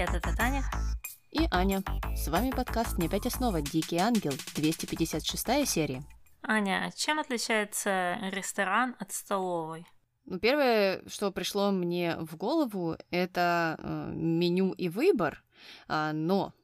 Привет, это Таня. И Аня. С вами подкаст «Не пять основа. Дикий ангел», 256 серия. Аня, чем отличается ресторан от столовой? Ну, первое, что пришло мне в голову, это э, меню и выбор, а, но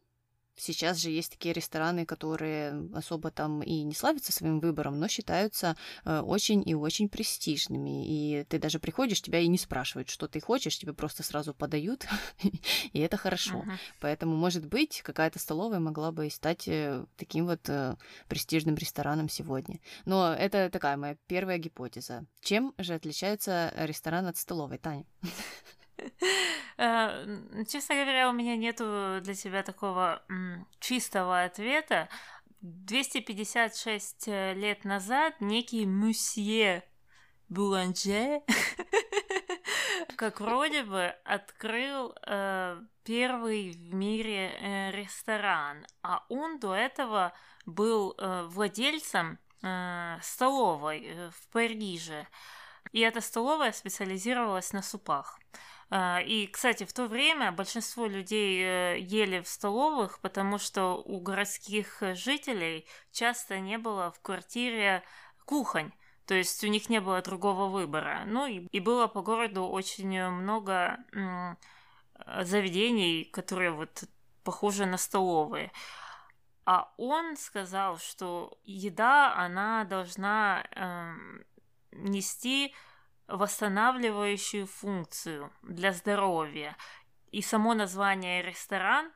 Сейчас же есть такие рестораны, которые особо там и не славятся своим выбором, но считаются э, очень и очень престижными. И ты даже приходишь, тебя и не спрашивают, что ты хочешь, тебе просто сразу подают, и это хорошо. Поэтому, может быть, какая-то столовая могла бы стать э, таким вот э, престижным рестораном сегодня. Но это такая моя первая гипотеза. Чем же отличается ресторан от столовой, Таня? Э, честно говоря, у меня нету для тебя такого чистого ответа. 256 э, лет назад некий мусье Буланже, как вроде бы открыл э, первый в мире ресторан, а он до этого был владельцем столовой в Париже. И эта столовая специализировалась на супах. А, и, кстати, в то время большинство людей э, ели в столовых, потому что у городских жителей часто не было в квартире кухонь. То есть у них не было другого выбора. Ну и, и было по городу очень много м, заведений, которые вот похожи на столовые. А он сказал, что еда, она должна э, нести восстанавливающую функцию для здоровья. И само название ресторан,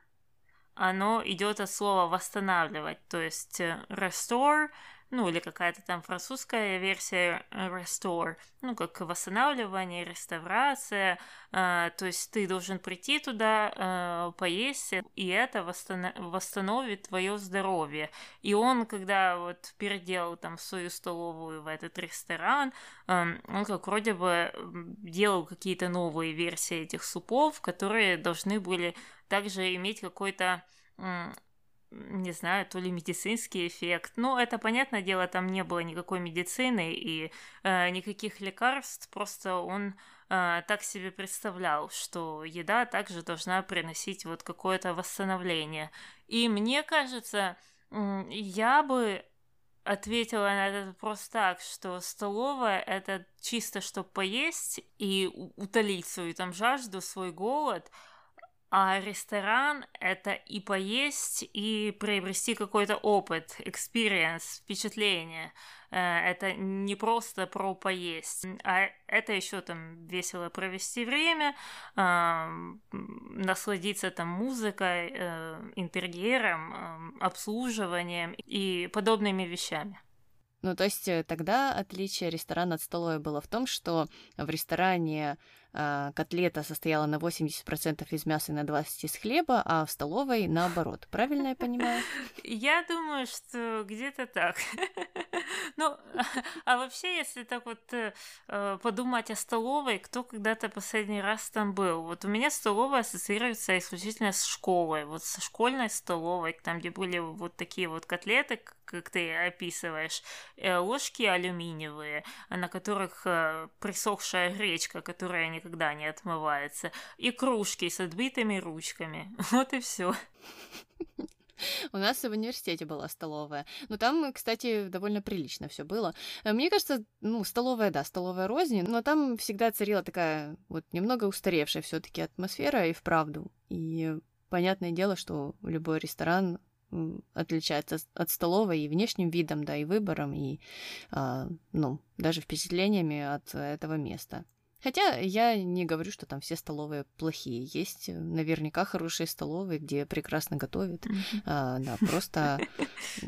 оно идет от слова восстанавливать, то есть э, restore ну или какая-то там французская версия э, restore, ну как восстанавливание, реставрация, э, то есть ты должен прийти туда, э, поесть, и это восстанов... восстановит твое здоровье. И он, когда вот переделал там свою столовую в этот ресторан, э, он как вроде бы делал какие-то новые версии этих супов, которые должны были также иметь какой-то не знаю, то ли медицинский эффект. Ну, это, понятное дело, там не было никакой медицины и э, никаких лекарств, просто он э, так себе представлял, что еда также должна приносить вот какое-то восстановление. И мне кажется, я бы ответила на этот вопрос так, что столовая это чисто чтобы поесть и утолить свою там жажду, свой голод – а ресторан — это и поесть, и приобрести какой-то опыт, experience, впечатление. Э, это не просто про поесть, а это еще там весело провести время, насладиться там музыкой, э, интерьером, обслуживанием и подобными вещами. Ну, то есть э, тогда отличие ресторана от столовой было в том, что в ресторане котлета состояла на 80% из мяса и на 20% из хлеба, а в столовой наоборот. Правильно я понимаю? Я думаю, что где-то так. Ну, а вообще, если так вот э, э, подумать о столовой, кто когда-то последний раз там был? Вот у меня столовая ассоциируется исключительно с школой, вот со школьной столовой, там, где были вот такие вот котлеты, как ты описываешь, э, ложки алюминиевые, на которых присохшая гречка, которая никогда не отмывается, и кружки с отбитыми ручками. Вот и все. У нас в университете была столовая. Но там, кстати, довольно прилично все было. Э, мне кажется, ну, столовая, да, столовая розни, но там всегда царила такая вот немного устаревшая все-таки атмосфера и вправду. И понятное дело, что любой ресторан отличается от столовой и внешним видом, да, и выбором, и, а, ну, даже впечатлениями от этого места. Хотя я не говорю, что там все столовые плохие. Есть наверняка хорошие столовые, где прекрасно готовят. Mm-hmm. А, да, просто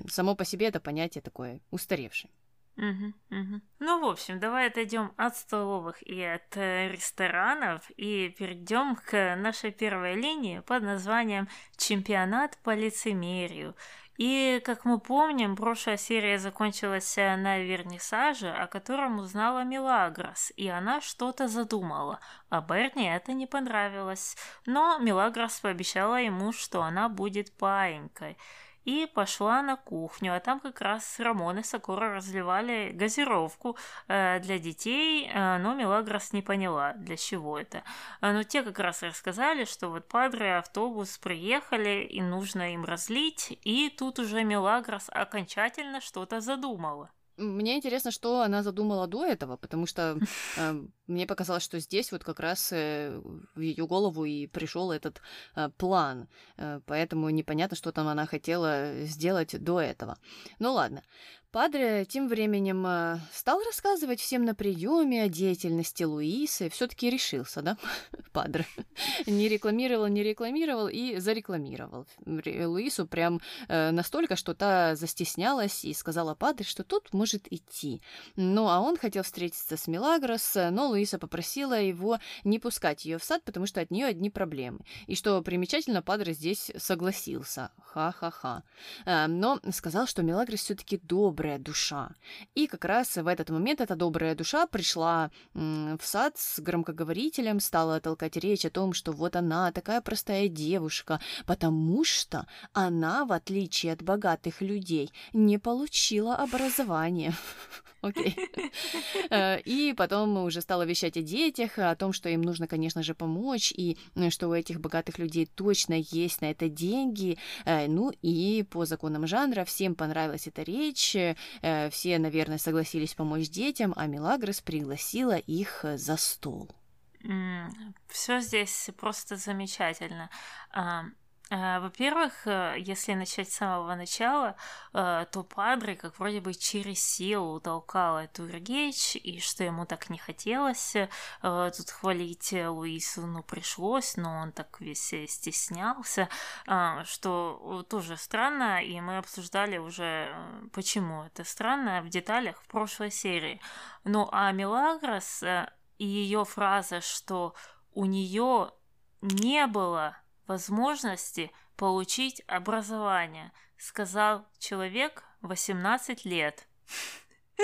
само по себе это понятие такое устаревшее. Угу, угу. Ну, в общем, давай отойдем от столовых и от э, ресторанов и перейдем к нашей первой линии под названием «Чемпионат по лицемерию». И, как мы помним, прошлая серия закончилась на вернисаже, о котором узнала Милагрос, и она что-то задумала, а Берни это не понравилось. Но Милагрос пообещала ему, что она будет паинькой. И пошла на кухню, а там как раз Рамон и Сокора разливали газировку э, для детей, э, но Мелагрос не поняла, для чего это. Э, но те как раз рассказали, что вот падре автобус приехали, и нужно им разлить, и тут уже Мелагрос окончательно что-то задумала. Мне интересно, что она задумала до этого, потому что э, мне показалось, что здесь вот как раз э, в ее голову и пришел этот э, план, э, поэтому непонятно, что там она хотела сделать до этого. Ну ладно. Падре тем временем э, стал рассказывать всем на приеме о деятельности Луисы. Все-таки решился, да, Падре? Не рекламировал, не рекламировал и зарекламировал Луису прям э, настолько, что та застеснялась и сказала Падре, что тут может идти. Ну, а он хотел встретиться с Милагрос, но Луиса попросила его не пускать ее в сад, потому что от нее одни проблемы. И что примечательно, Падре здесь согласился. Ха-ха-ха. Э, но сказал, что Милагрос все-таки добрый добрая душа. И как раз в этот момент эта добрая душа пришла в сад с громкоговорителем, стала толкать речь о том, что вот она такая простая девушка, потому что она, в отличие от богатых людей, не получила образование. Окей. Э, и потом уже стала вещать о детях, о том, что им нужно, конечно же, помочь, и э, что у этих богатых людей точно есть на это деньги. Э, ну и по законам жанра всем понравилась эта речь, все, наверное, согласились помочь детям, а Мелагрос пригласила их за стол. Все здесь просто замечательно. Э, во-первых, э, если начать с самого начала, э, то Падре как вроде бы через силу толкал эту речь, и что ему так не хотелось тут хвалить Луису, ну, пришлось, но он так весь стеснялся, что тоже странно, и мы обсуждали уже, почему это странно в деталях в прошлой серии. Ну, а Мелагрос и ее фраза, что у нее не было возможности получить образование, сказал человек 18 лет.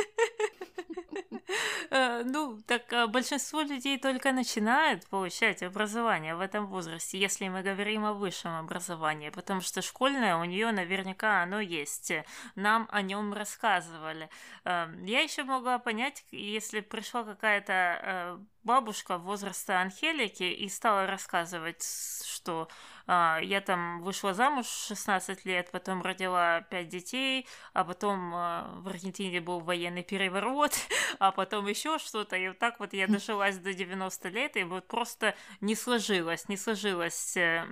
Э, ну, так э, большинство людей только начинают получать образование в этом возрасте, если мы говорим о высшем образовании, потому что школьное у нее наверняка оно есть. Нам о нем рассказывали. Э, я еще могла понять, если пришла какая-то бабушка возраста Анхелики и стала рассказывать, что а, я там вышла замуж 16 лет, потом родила 5 детей, а потом а, в Аргентине был военный переворот, а потом еще что-то, и вот так вот я дожилась до 90 лет, и вот просто не сложилась, не сложилась э,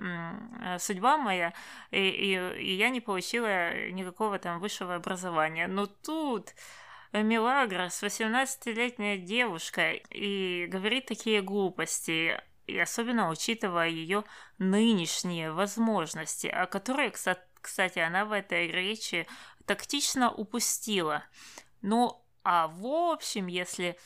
э, судьба моя, и, и, и я не получила никакого там высшего образования. Но тут Милагрос, 18-летняя девушка, и говорит такие глупости и особенно учитывая ее нынешние возможности, о которой, кстати, она в этой речи тактично упустила. Ну, а в общем, если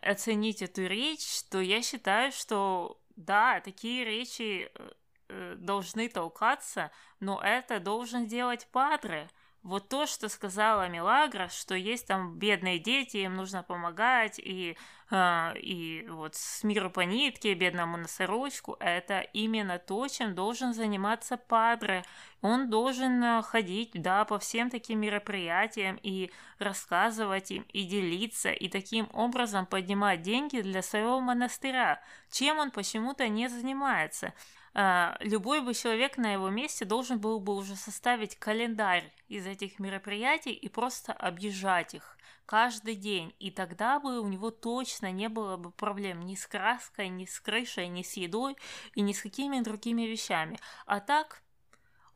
оценить эту речь, то я считаю, что да, такие речи э, э, должны толкаться, но это должен делать Падре – вот то, что сказала Милагра, что есть там бедные дети, им нужно помогать, и, э, и вот с миру по нитке, бедному носорочку, это именно то, чем должен заниматься Падре. Он должен э, ходить, да, по всем таким мероприятиям и рассказывать им, и делиться, и таким образом поднимать деньги для своего монастыря, чем он почему-то не занимается. А, любой бы человек на его месте должен был бы уже составить календарь из этих мероприятий и просто объезжать их каждый день. И тогда бы у него точно не было бы проблем ни с краской, ни с крышей, ни с едой и ни с какими другими вещами. А так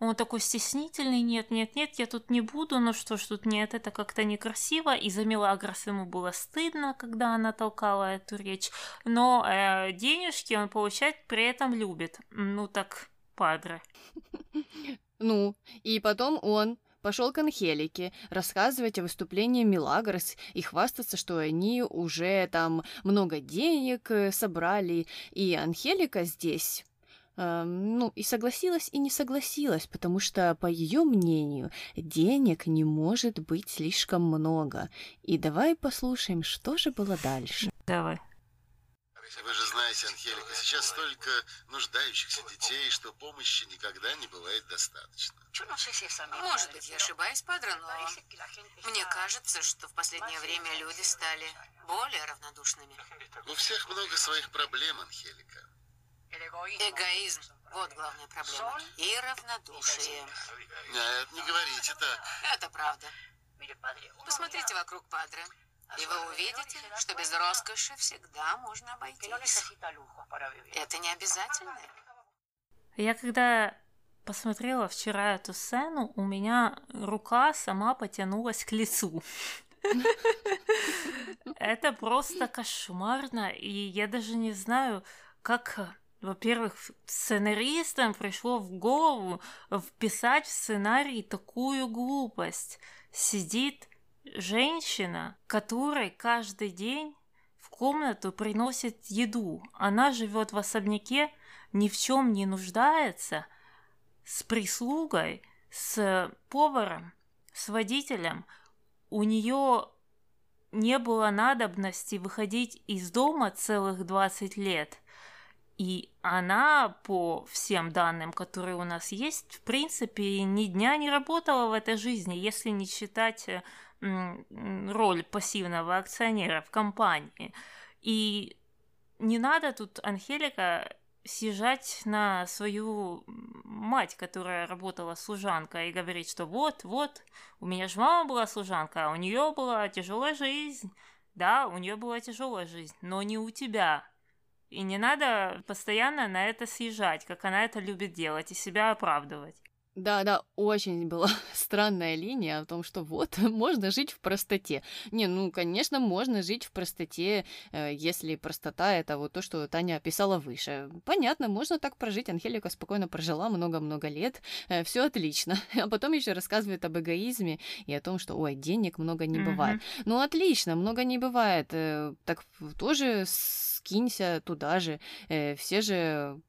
он такой стеснительный, нет, нет, нет, я тут не буду, ну что ж, тут нет, это как-то некрасиво. И за Мелагрос ему было стыдно, когда она толкала эту речь. Но э, денежки он получать при этом любит. Ну так, падре. Ну, и потом он пошел к Анхелике рассказывать о выступлении Милагрос и хвастаться, что они уже там много денег э, собрали, и Анхелика здесь ну, и согласилась, и не согласилась, потому что, по ее мнению, денег не может быть слишком много. И давай послушаем, что же было дальше. Давай. Вы же знаете, Анхелика, сейчас столько нуждающихся детей, что помощи никогда не бывает достаточно. Может быть, я ошибаюсь, Падре, но мне кажется, что в последнее время люди стали более равнодушными. У всех много своих проблем, Анхелика. Эгоизм – вот главная проблема. И равнодушие. Нет, не говорите так. Это правда. Посмотрите вокруг, Падре. И вы увидите, что без роскоши всегда можно обойтись. Это не обязательно. Я когда посмотрела вчера эту сцену, у меня рука сама потянулась к лицу. Это просто кошмарно, и я даже не знаю, как, во-первых, сценаристам пришло в голову вписать в сценарий такую глупость. Сидит женщина, которой каждый день в комнату приносит еду. Она живет в особняке, ни в чем не нуждается, с прислугой, с поваром, с водителем. У нее не было надобности выходить из дома целых 20 лет. И она, по всем данным, которые у нас есть, в принципе, ни дня не работала в этой жизни, если не считать роль пассивного акционера в компании. И не надо тут Анхелика съезжать на свою мать, которая работала служанкой, и говорить, что вот, вот, у меня же мама была служанка, а у нее была тяжелая жизнь. Да, у нее была тяжелая жизнь, но не у тебя. И не надо постоянно на это съезжать, как она это любит делать, и себя оправдывать. Да, да, очень была странная линия о том, что вот, можно жить в простоте. Не, ну, конечно, можно жить в простоте, э, если простота — это вот то, что Таня описала выше. Понятно, можно так прожить. Анхелика спокойно прожила много-много лет, э, все отлично. А потом еще рассказывает об эгоизме и о том, что, ой, денег много не бывает. Mm-hmm. Ну, отлично, много не бывает. Э, так тоже скинься туда же. Все же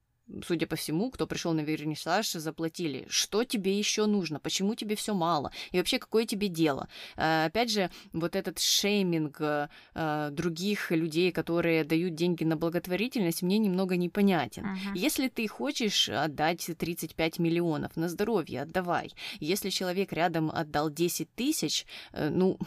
судя по всему, кто пришел на вернисаж, заплатили. Что тебе еще нужно? Почему тебе все мало? И вообще, какое тебе дело? А, опять же, вот этот шейминг а, других людей, которые дают деньги на благотворительность, мне немного непонятен. Uh-huh. Если ты хочешь отдать 35 миллионов на здоровье, отдавай. Если человек рядом отдал 10 тысяч, э, ну,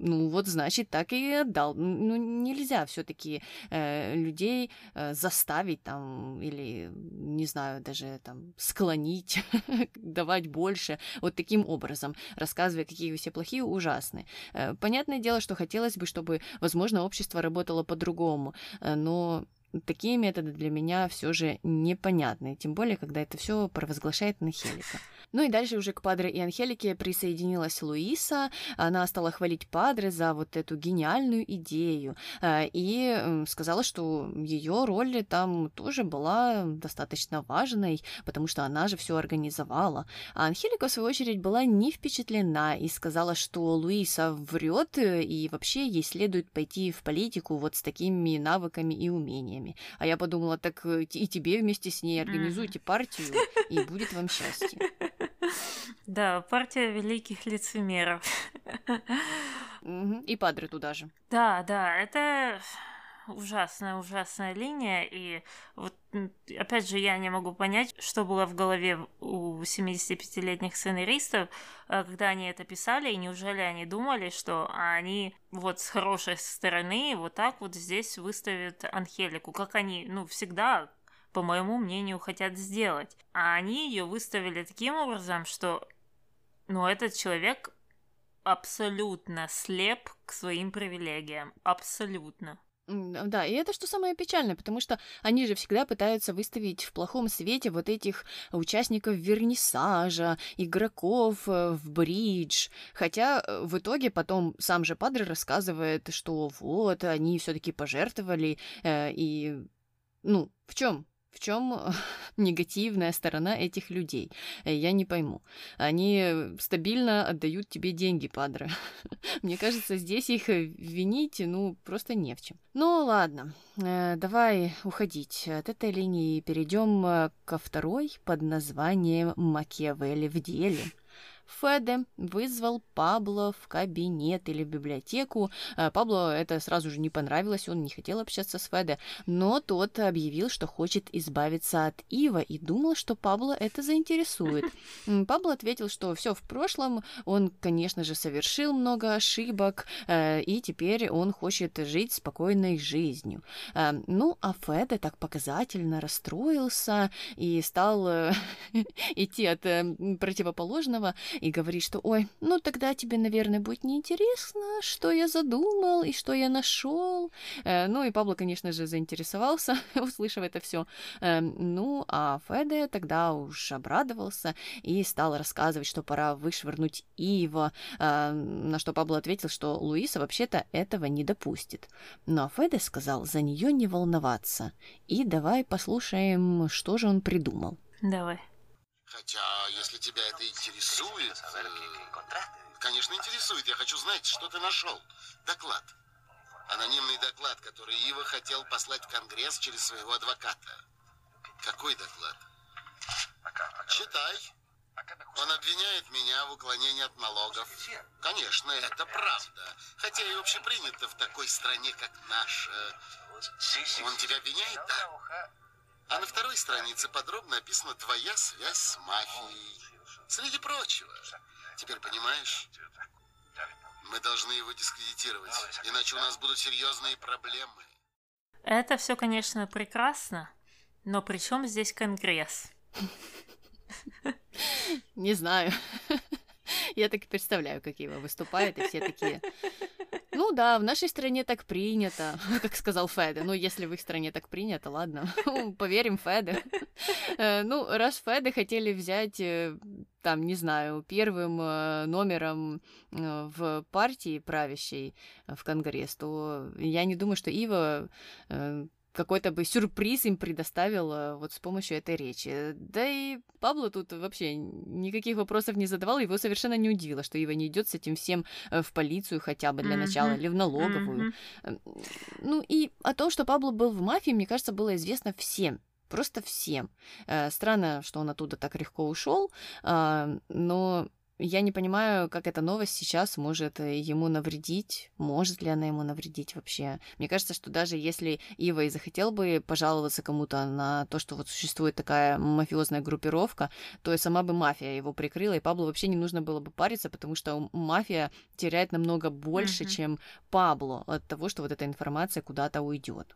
ну вот значит так и отдал. Ну нельзя все-таки э, людей э, заставить там или не знаю даже там склонить давать больше вот таким образом, рассказывая какие все плохие, ужасные. Э, понятное дело, что хотелось бы, чтобы возможно общество работало по-другому, э, но такие методы для меня все же непонятны, тем более когда это все провозглашает Нахелика. Ну и дальше уже к Падре и Анхелике присоединилась Луиса. Она стала хвалить Падре за вот эту гениальную идею э, и сказала, что ее роль там тоже была достаточно важной, потому что она же все организовала. А Анхелика, в свою очередь, была не впечатлена и сказала, что Луиса врет и вообще ей следует пойти в политику вот с такими навыками и умениями. А я подумала, так э, и тебе вместе с ней организуйте партию, и будет вам счастье. Да, партия великих лицемеров. И падры туда же. Да, да, это ужасная, ужасная линия, и вот опять же я не могу понять, что было в голове у 75-летних сценаристов, э, когда они это писали, и неужели они думали, что они вот с хорошей стороны вот так вот здесь выставят Анхелику, как они, ну, всегда по моему мнению, хотят сделать. А они ее выставили таким образом, что ну, этот человек абсолютно слеп к своим привилегиям. Абсолютно. Да, и это что самое печальное, потому что они же всегда пытаются выставить в плохом свете вот этих участников вернисажа, игроков э, в бридж. Хотя э, в итоге потом сам же Падре рассказывает, что вот, они все-таки пожертвовали, э, и ну, в чем в чем негативная сторона этих людей? Э, я не пойму. Они стабильно отдают тебе деньги, падре. Мне кажется, здесь их винить, ну, просто не в чем. Ну, ладно, э, давай уходить от этой линии и перейдем э, ко второй под названием Макиавелли в деле. Феде вызвал Пабло в кабинет или в библиотеку. Э, Пабло это сразу же не понравилось, он не хотел общаться с Феде, но тот объявил, что хочет избавиться от Ива и думал, что Пабло это заинтересует. Пабло ответил, что все в прошлом, он, конечно же, совершил много ошибок, э, и теперь он хочет жить спокойной жизнью. Э, ну, а Феде так показательно расстроился и стал идти от противоположного и говорит, что «Ой, ну тогда тебе, наверное, будет неинтересно, что я задумал и что я нашел». Э, ну и Пабло, конечно же, заинтересовался, услышав это все. Э, ну, а Феде тогда уж обрадовался и стал рассказывать, что пора вышвырнуть Ива, э, на что Пабло ответил, что Луиса вообще-то этого не допустит. Но Феде сказал за нее не волноваться. И давай послушаем, что же он придумал. Давай. Хотя, если тебя это интересует... Э, конечно, интересует. Я хочу знать, что ты нашел. Доклад. Анонимный доклад, который Ива хотел послать в Конгресс через своего адвоката. Какой доклад? Читай. Он обвиняет меня в уклонении от налогов. Конечно, это правда. Хотя и общепринято в такой стране, как наша. Он тебя обвиняет, да? А на второй странице подробно описана твоя связь с мафией. Среди прочего. Теперь понимаешь? Мы должны его дискредитировать, иначе у нас будут серьезные проблемы. Это все, конечно, прекрасно, но при чем здесь Конгресс? Не знаю. Я так и представляю, как его выступает, и все такие... Ну да, в нашей стране так принято, как сказал Феде. Ну, если в их стране так принято, ладно, поверим Феде. Э, ну, раз Феде хотели взять э, там, не знаю, первым э, номером в партии правящей в Конгресс, то я не думаю, что Ива какой-то бы сюрприз им предоставил вот с помощью этой речи. Да и Пабло тут вообще никаких вопросов не задавал, его совершенно не удивило, что Ива не идет с этим всем э, в полицию хотя бы для mm-hmm. начала или в налоговую. Mm-hmm. Ну и о том, что Пабло был в мафии, мне кажется, было известно всем. Просто всем. Э, странно, что он оттуда так легко ушел, а, но я не понимаю, как эта новость сейчас может э, ему навредить, может ли она ему навредить вообще. Мне кажется, что даже если Ива и захотел бы пожаловаться кому-то на то, что вот существует такая мафиозная группировка, то и сама бы мафия его прикрыла, и Пабло вообще не нужно было бы париться, потому что мафия теряет намного больше, mm-hmm. чем Пабло от того, что вот эта информация куда-то уйдет.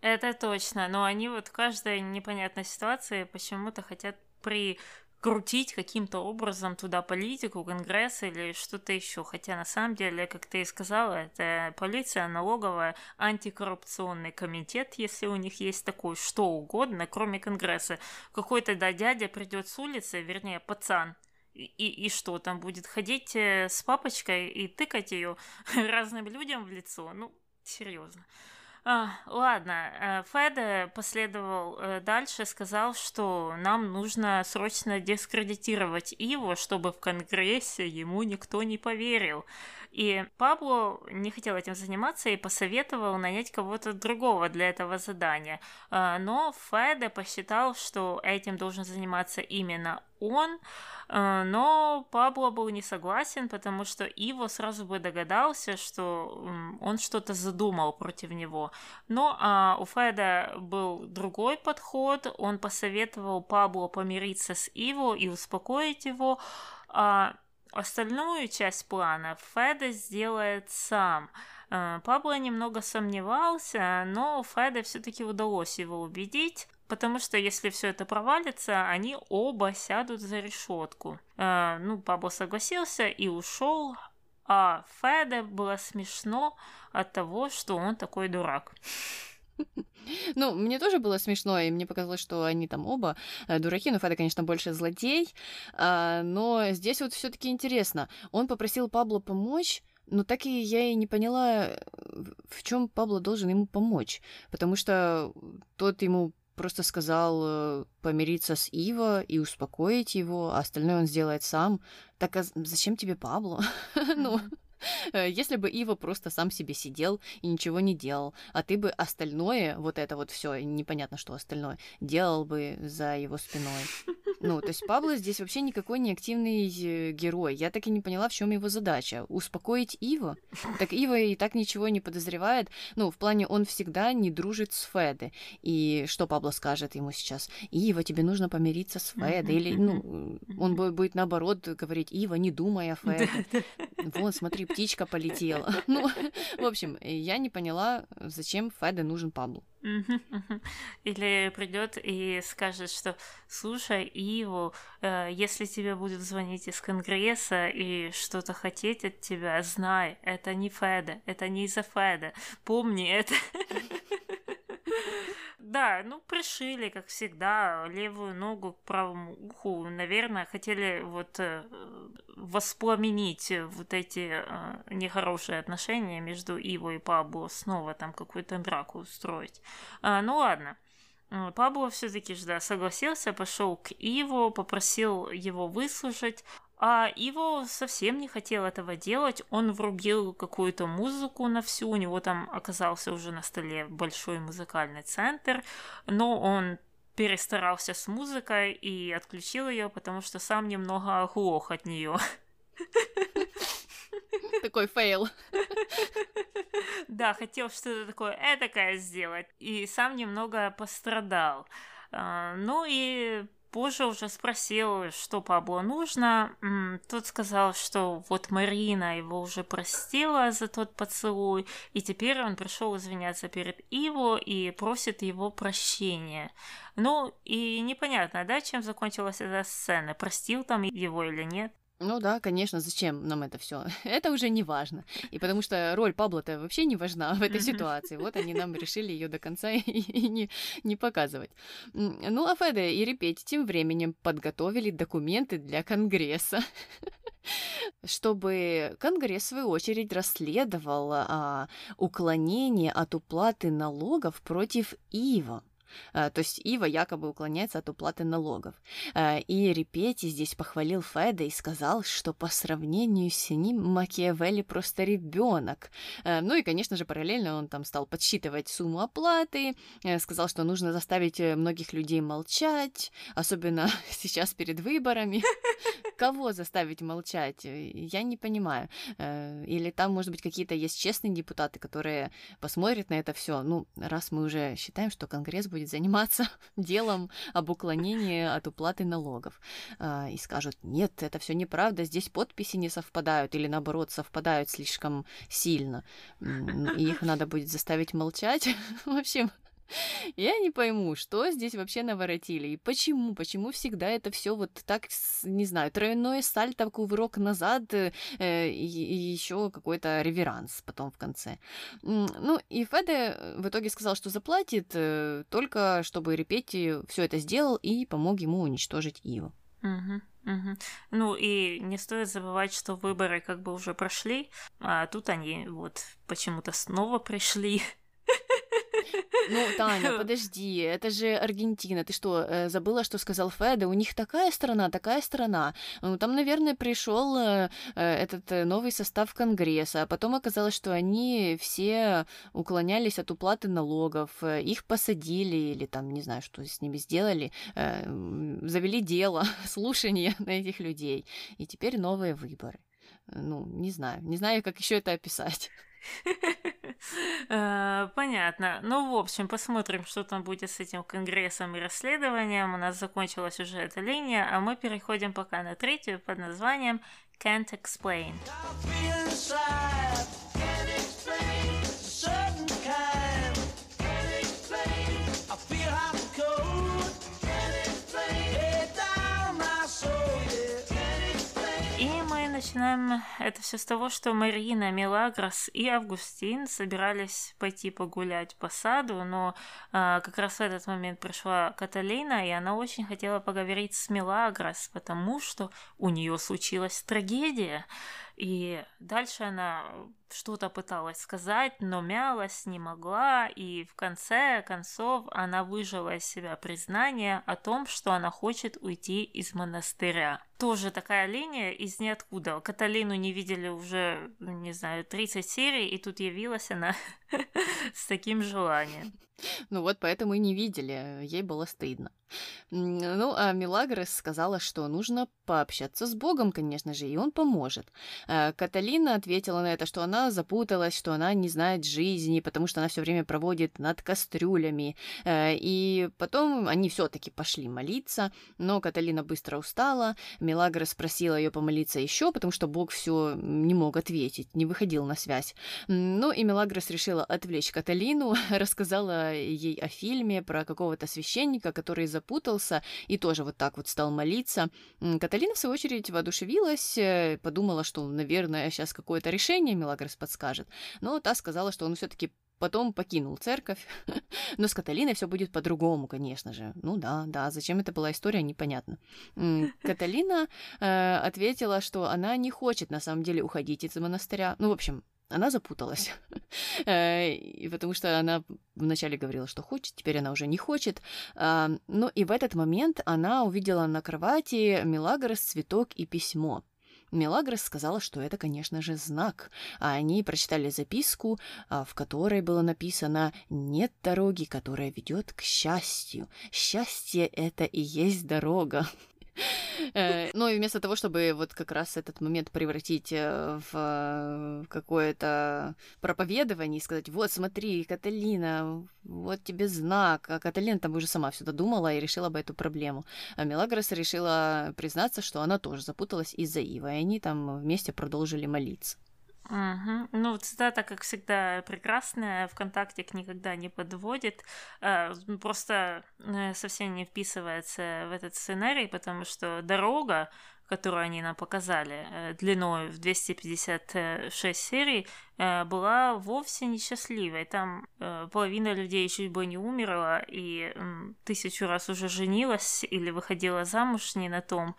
Это точно, но они вот в каждой непонятной ситуации почему-то хотят при крутить каким-то образом туда политику, конгресс или что-то еще. Хотя на самом деле, как ты и сказала, это полиция, налоговая, антикоррупционный комитет, если у них есть такой, что угодно, кроме конгресса. Какой-то да, дядя придет с улицы, вернее, пацан, и, и что, там будет ходить э, с папочкой и тыкать ее разным людям в лицо? Ну, серьезно. А, ладно, э, Феде последовал э, дальше, сказал, что нам нужно срочно дискредитировать его, чтобы в Конгрессе ему никто не поверил. И Пабло не хотел этим заниматься и посоветовал нанять кого-то другого для этого задания. А, но Феде посчитал, что этим должен заниматься именно он, а, но Пабло был не согласен, потому что Иво сразу бы догадался, что он что-то задумал против него. Но а, у Феда был другой подход, он посоветовал Пабло помириться с Иво и успокоить его, а остальную часть плана Феда сделает сам. А, Пабло немного сомневался, но Феде все-таки удалось его убедить. Потому что если все это провалится, они оба сядут за решетку. Э, ну, Пабло согласился и ушел, а Феде было смешно от того, что он такой дурак. Ну, мне тоже было смешно, и мне показалось, что они там оба э, дураки, но Феда, конечно, больше злодей. А, но здесь вот все таки интересно. Он попросил Пабло помочь, но так и я и не поняла, в чем Пабло должен ему помочь. Потому что тот ему просто сказал э, помириться с Иво и успокоить его, а остальное он сделает сам. Так а зачем тебе Пабло? ну, если бы Ива просто сам себе сидел и ничего не делал, а ты бы остальное, вот это вот все, непонятно что остальное, делал бы за его спиной. Ну, то есть Пабло здесь вообще никакой не активный э, герой. Я так и не поняла, в чем его задача. Успокоить Ива? Так Ива и так ничего не подозревает. Ну, в плане, он всегда не дружит с Феде. И что Пабло скажет ему сейчас? Ива, тебе нужно помириться с Феде. Или, ну, он будет наоборот говорить, Ива, не думай о Феде. Вон, смотри, птичка полетела. Ну, в общем, я не поняла, зачем Феде нужен Паблу. Или придет и скажет, что слушай, Иву, э, если тебе будут звонить из Конгресса и что-то хотеть от тебя, знай, это не Феда, это не из-за Феда. Помни это. Да, ну пришили, как всегда, левую ногу к правому уху. Наверное, хотели вот э, воспламенить вот эти э, нехорошие отношения между Иво и Пабло, снова там какую-то драку устроить. А, ну ладно. Пабло все-таки же да, согласился, пошел к Иву, попросил его выслушать, а Иво совсем не хотел этого делать. Он врубил какую-то музыку на всю. У него там оказался уже на столе большой музыкальный центр. Но он перестарался с музыкой и отключил ее, потому что сам немного оглох от нее. Такой фейл. Да, хотел что-то такое этакое сделать. И сам немного пострадал. А, ну и позже уже спросил, что Пабло нужно. Тот сказал, что вот Марина его уже простила за тот поцелуй, и теперь он пришел извиняться перед Иво и просит его прощения. Ну, и непонятно, да, чем закончилась эта сцена, простил там его или нет. Ну да, конечно, зачем нам это все? Это уже не важно. И потому что роль Пабло-то вообще не важна в этой ситуации. Вот они нам решили ее до конца и, и не, не показывать. Ну, а Феде и Репеть тем временем подготовили документы для Конгресса чтобы Конгресс, в свою очередь, расследовал а, уклонение от уплаты налогов против Ива. А, то есть Ива якобы уклоняется от уплаты налогов. А, и Репети здесь похвалил Феда и сказал, что по сравнению с ним Макиавелли просто ребенок. А, ну и, конечно же, параллельно он там стал подсчитывать сумму оплаты, сказал, что нужно заставить э, многих людей молчать, особенно сейчас перед выборами. Кого заставить молчать? Э, я не понимаю. Э, или там, может быть, какие-то есть честные депутаты, которые посмотрят на это все. Ну, раз мы уже считаем, что Конгресс будет будет заниматься делом об уклонении от уплаты налогов. А, и скажут, нет, это все неправда, здесь подписи не совпадают или наоборот совпадают слишком сильно. И их надо будет заставить молчать. В общем, я не пойму, что здесь вообще наворотили и почему, почему всегда это все вот так, не знаю, тройное сальто, кувырок назад э, и, и еще какой-то реверанс потом в конце. Ну и Феде в итоге сказал, что заплатит э, только, чтобы Репети все это сделал и помог ему уничтожить Иву. Угу. Угу. Ну и не стоит забывать, что выборы как бы уже прошли, а тут они вот почему-то снова пришли. Ну, Таня, подожди, это же Аргентина. Ты что, э, забыла, что сказал Феда? У них такая страна, такая страна. Ну, там, наверное, пришел э, э, этот новый состав Конгресса, а потом оказалось, что они все уклонялись от уплаты налогов, их посадили или там, не знаю, что с ними сделали, завели дело, слушание на этих людей. И теперь новые выборы. Ну, не знаю, не знаю, как еще это описать. Э, понятно. Ну, в общем, посмотрим, что там будет с этим конгрессом и расследованием. У нас закончилась уже эта линия, а мы переходим пока на третью под названием Can't Explain. Начинаем это все с того, что Марина, Мелагрос и Августин собирались пойти погулять по саду, но а, как раз в этот момент пришла Каталина, и она очень хотела поговорить с Мелагрос, потому что у нее случилась трагедия. И дальше она что-то пыталась сказать, но мялась, не могла, и в конце концов она выжила из себя признание о том, что она хочет уйти из монастыря. Тоже такая линия из ниоткуда. Каталину не видели уже, не знаю, 30 серий, и тут явилась она с таким желанием. Ну вот поэтому и не видели, ей было стыдно. Ну, а Милагрос сказала, что нужно пообщаться с Богом, конечно же, и он поможет. А Каталина ответила на это, что она запуталась, что она не знает жизни, потому что она все время проводит над кастрюлями. Э, и потом они все-таки пошли молиться, но Каталина быстро устала. Милагрос спросила ее помолиться еще, потому что Бог все не мог ответить, не выходил на связь. Ну и Милагрос решила отвлечь Каталину, рассказала ей о фильме про какого-то священника, который запутался и тоже вот так вот стал молиться. Каталина, в свою очередь, воодушевилась, э, подумала, что, наверное, сейчас какое-то решение Милагрос подскажет. Но та сказала, что он все-таки потом покинул церковь. Но с Каталиной все будет по-другому, конечно же. Ну да, да, зачем это была история, непонятно. Каталина э, ответила, что она не хочет на самом деле уходить из монастыря. Ну, в общем, она запуталась. Э, потому что она вначале говорила, что хочет, теперь она уже не хочет. А, ну и в этот момент она увидела на кровати Мелагрос, цветок и письмо. Мелагрос сказала, что это, конечно же, знак, а они прочитали записку, а, в которой было написано «Нет дороги, которая ведет к счастью. Счастье — это и есть дорога». Э, ну и вместо того, чтобы вот как раз этот момент превратить э, в э, какое-то проповедование и сказать, вот смотри, Каталина, вот тебе знак. А Каталина там уже сама все додумала и решила бы эту проблему. А Мелагрос решила признаться, что она тоже запуталась из-за Ива, и они там вместе продолжили молиться. Угу. Ну, цитата, как всегда, прекрасная, ВКонтакте никогда не подводит, э, просто э, совсем не вписывается в этот сценарий, потому что дорога, которую они нам показали, э, длиной в 256 серий, была вовсе несчастливой. Там половина людей чуть бы не умерла и тысячу раз уже женилась или выходила замуж не на том,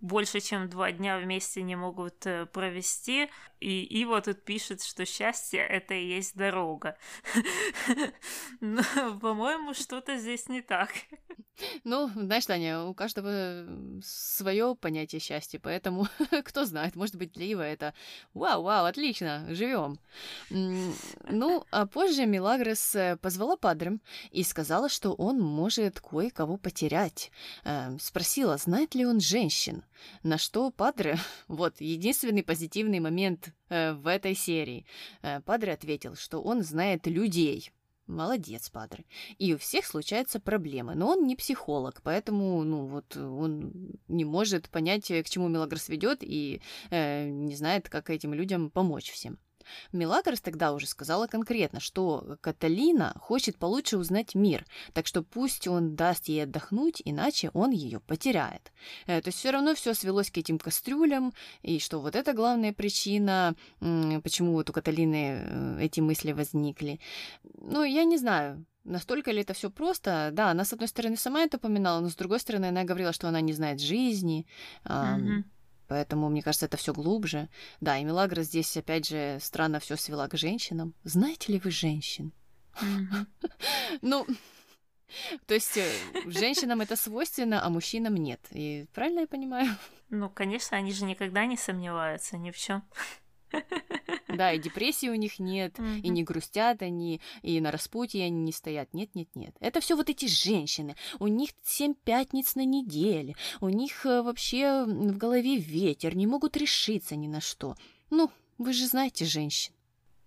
больше, чем два дня вместе не могут э, провести. И Ива тут пишет, что счастье — это и есть дорога. Но, по-моему, что-то здесь не так. Ну, знаешь, Таня, у каждого свое понятие счастья, поэтому кто знает, может быть, для Ива это «Вау, вау, отлично, живем». Ну, а позже Милагрос э, позвала Падрем и сказала, что он может кое-кого потерять. Эм, спросила, знает ли он женщин. На что Падре, вот единственный позитивный момент э, в этой серии, э, Падре ответил, что он знает людей. Молодец, Падре. И у всех случаются проблемы, но он не психолог, поэтому, ну, вот он не может понять, к чему Мелагрос ведет и э, не знает, как этим людям помочь всем. Мелагрос тогда уже сказала конкретно, что Каталина хочет получше узнать мир, так что пусть он даст ей отдохнуть, иначе он ее потеряет. Э, то есть все равно все свелось к этим кастрюлям, и что вот это главная причина, почему вот у Каталины э, эти мысли возникли. Ну, я не знаю, Настолько ли это все просто? Да, она, с одной стороны, сама это упоминала, но с другой стороны, она говорила, что она не знает жизни. Mm-hmm. Поэтому, мне кажется, это все глубже. Да, и Милагра здесь, опять же, странно все свела к женщинам. Знаете ли вы женщин? Ну, то есть э, женщинам это свойственно, а мужчинам нет. И правильно я понимаю? Ну, конечно, они же никогда не сомневаются ни в чем. Да, и депрессии у них нет, и не грустят они, и на распутье они не стоят. Нет, нет, нет. Это все вот эти женщины. У них семь пятниц на неделе. У них э, вообще в голове ветер, не могут решиться ни на что. Ну, вы же знаете женщин.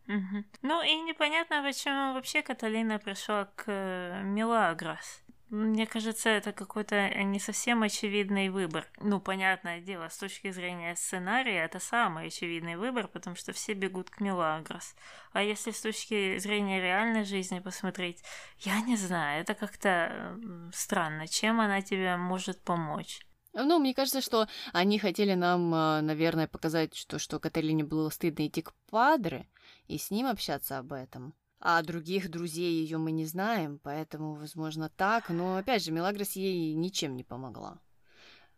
Угу. Ну и непонятно, почему вообще Каталина пришла к э, Мелагрос. Мне кажется, это какой-то не совсем очевидный выбор. Ну, понятное дело, с точки зрения сценария, это самый очевидный выбор, потому что все бегут к Мелагрос. А если с точки зрения реальной жизни посмотреть, я не знаю, это как-то странно. Чем она тебе может помочь? Ну, мне кажется, что они хотели нам, а, наверное, показать, что, что Каталине было стыдно идти к Падре и с ним общаться об этом а других друзей ее мы не знаем, поэтому, возможно, так. Но, опять же, Мелагрос ей ничем не помогла.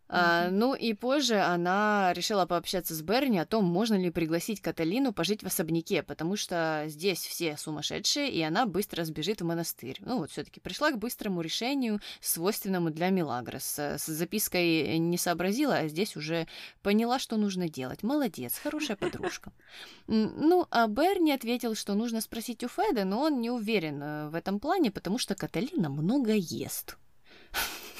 А, ну и позже она решила пообщаться с Берни о том, можно ли пригласить Каталину пожить в особняке, потому что здесь все сумасшедшие, и она быстро сбежит в монастырь. Ну вот все-таки пришла к быстрому решению, свойственному для Милагрос. С запиской не сообразила, а здесь уже поняла, что нужно делать. Молодец, хорошая подружка. Ну, а Берни ответил, что нужно спросить у Феда, но он не уверен э, в этом плане, потому что Каталина много ест.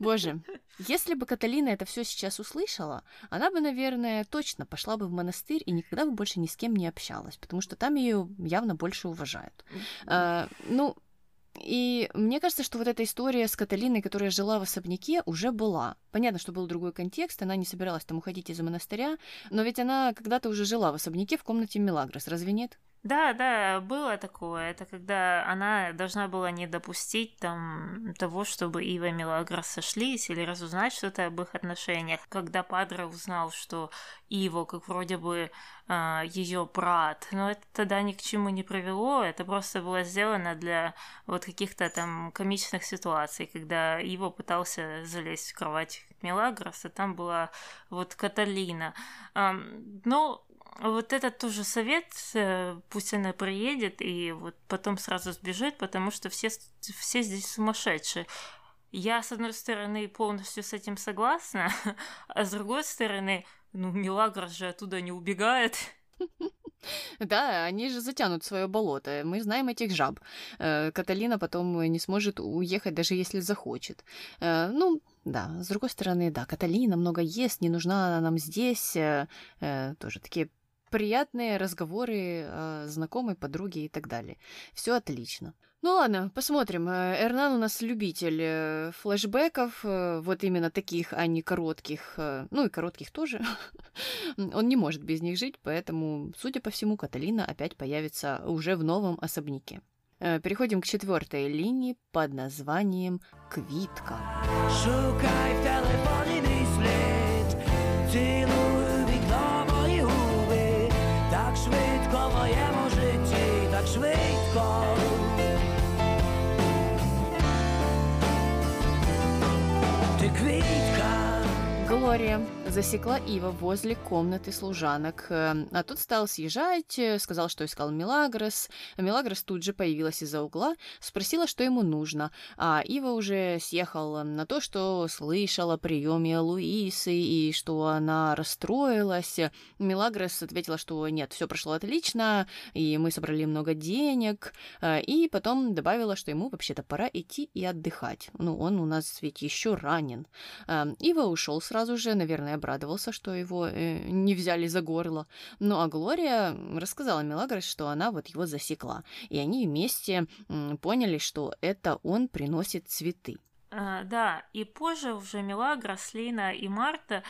Боже, если бы Каталина это все сейчас услышала, она бы, наверное, точно пошла бы в монастырь и никогда бы больше ни с кем не общалась, потому что там ее явно больше уважают. А, ну, и мне кажется, что вот эта история с Каталиной, которая жила в особняке, уже была. Понятно, что был другой контекст, она не собиралась там уходить из монастыря, но ведь она когда-то уже жила в особняке в комнате Мелагрос, разве нет? Да, да, было такое. Это когда она должна была не допустить там того, чтобы Ива и Мелагрос сошлись или разузнать что-то об их отношениях. Когда Падре узнал, что Иво, как вроде бы э, ее брат, но это тогда ни к чему не привело, это просто было сделано для вот каких-то там комичных ситуаций, когда Иво пытался залезть в кровать Мелагрос, а там была вот Каталина. Э, но вот этот тоже совет, э, пусть она приедет и вот потом сразу сбежит, потому что все, все здесь сумасшедшие. Я, с одной стороны, полностью с этим согласна, а с другой стороны, ну, Милагрос же оттуда не убегает. Да, они же затянут свое болото. Мы знаем этих жаб. Э, Каталина потом не сможет уехать, даже если захочет. Э, ну, да, с другой стороны, да, Каталина много ест, не нужна она нам здесь. Тоже такие приятные разговоры э, знакомой, подруги и так далее. Все отлично. Ну ладно, посмотрим. Э, Эрнан у нас любитель э, флешбеков, э, вот именно таких, а не коротких. Ну и коротких тоже. Он не может без них жить, поэтому, судя по всему, Каталина опять появится уже в новом особняке. Переходим к четвертой линии под названием «Квитка». Шукай в телефоне след, Глория засекла Ива возле комнаты служанок. Эм, а тут стал съезжать, э, сказал, что искал Милагрос. Милагрос тут же появилась из-за угла, спросила, что ему нужно. А Ива уже съехал на то, что слышала о приеме Луисы и что она расстроилась. Милагрос ответила, что нет, все прошло отлично, и мы собрали много денег. Э, и потом добавила, что ему вообще-то пора идти и отдыхать. Ну, он у нас ведь еще ранен. Эм, Ива ушел сразу же, наверное, обрадовался, что его э, не взяли за горло. Ну а Глория рассказала Мелагрос, что она вот его засекла. И они вместе э, поняли, что это он приносит цветы. А, да, и позже уже Мелагрос, Лина и Марта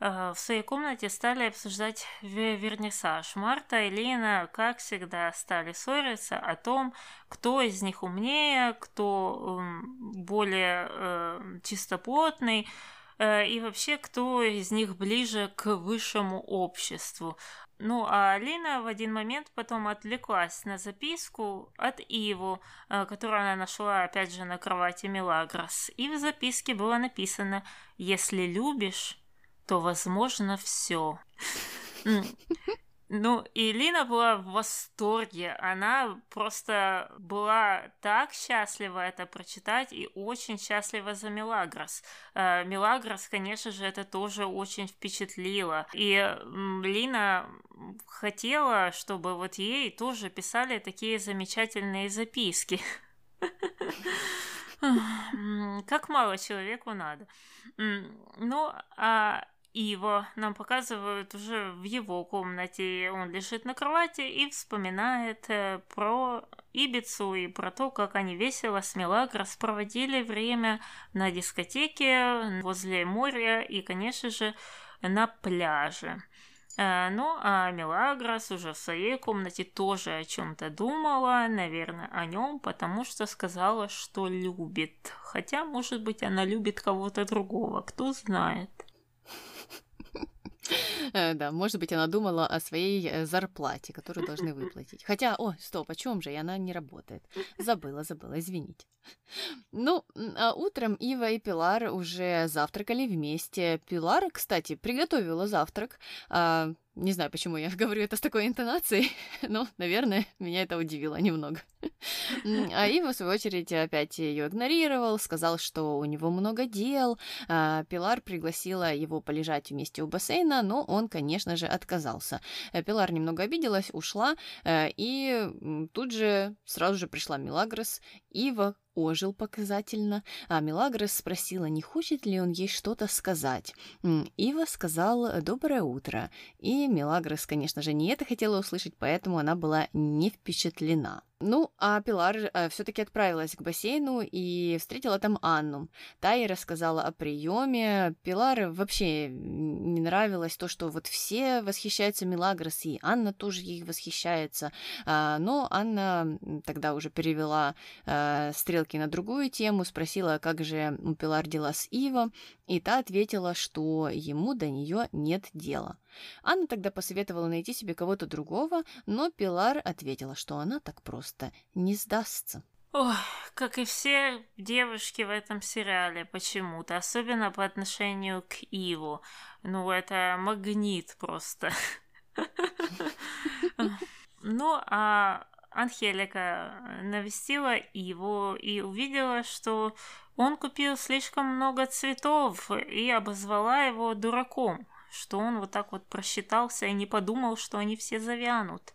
э, в своей комнате стали обсуждать вернисаж. Марта и Лина, как всегда, стали ссориться о том, кто из них умнее, кто э, более э, чистоплотный. Э, и вообще, кто из них ближе к высшему обществу. Ну, а Алина в один момент потом отвлеклась на записку от Иву, э, которую она нашла, опять же, на кровати Мелагрос. И в записке было написано «Если любишь, то возможно все». Ну, и Лина была в восторге. Она просто была так счастлива это прочитать и очень счастлива за Мелагрос. Э, Мелагрос, конечно же, это тоже очень впечатлило. И Лина хотела, чтобы вот ей тоже писали такие замечательные записки. Как мало человеку надо. Ну, а Иво нам показывают уже в его комнате. Он лежит на кровати и вспоминает э, про Ибицу и про то, как они весело с Мелагрос проводили время на дискотеке возле моря и, конечно же, на пляже. Э, ну, а Мелагрос уже в своей комнате тоже о чем-то думала, наверное, о нем, потому что сказала, что любит. Хотя, может быть, она любит кого-то другого, кто знает. Э, да, может быть, она думала о своей э, зарплате, которую должны выплатить. Хотя, о, стоп, о чем же? И она не работает. Забыла, забыла, извините. Ну, а утром Ива и Пилар уже завтракали вместе. Пилар, кстати, приготовила завтрак. Не знаю, почему я говорю это с такой интонацией, но, наверное, меня это удивило немного. А Ива, в свою очередь, опять ее игнорировал, сказал, что у него много дел. А Пилар пригласила его полежать вместе у бассейна, но он, конечно же, отказался. Э, Пилар немного обиделась, ушла, э, и тут же сразу же пришла Милагрос. Ива ожил показательно, а Милагрос спросила, не хочет ли он ей что-то сказать. Ива сказал «доброе утро», и Милагрос, конечно же, не это хотела услышать, поэтому она была не впечатлена. Ну, а Пилар э, все-таки отправилась к бассейну и встретила там Анну. Та ей рассказала о приеме. Пилар вообще не нравилось то, что вот все восхищаются Милагрос, и Анна тоже ей восхищается. А, но Анна тогда уже перевела а, стрелки на другую тему, спросила, как же у Пилар дела с Ива, и та ответила, что ему до нее нет дела. Анна тогда посоветовала найти себе кого-то другого, но Пилар ответила, что она так просто не сдастся. Ой, как и все девушки в этом сериале почему-то, особенно по отношению к Иву. Ну, это магнит просто. Ну, а Анхелика навестила его и увидела, что он купил слишком много цветов и обозвала его дураком что он вот так вот просчитался и не подумал, что они все завянут.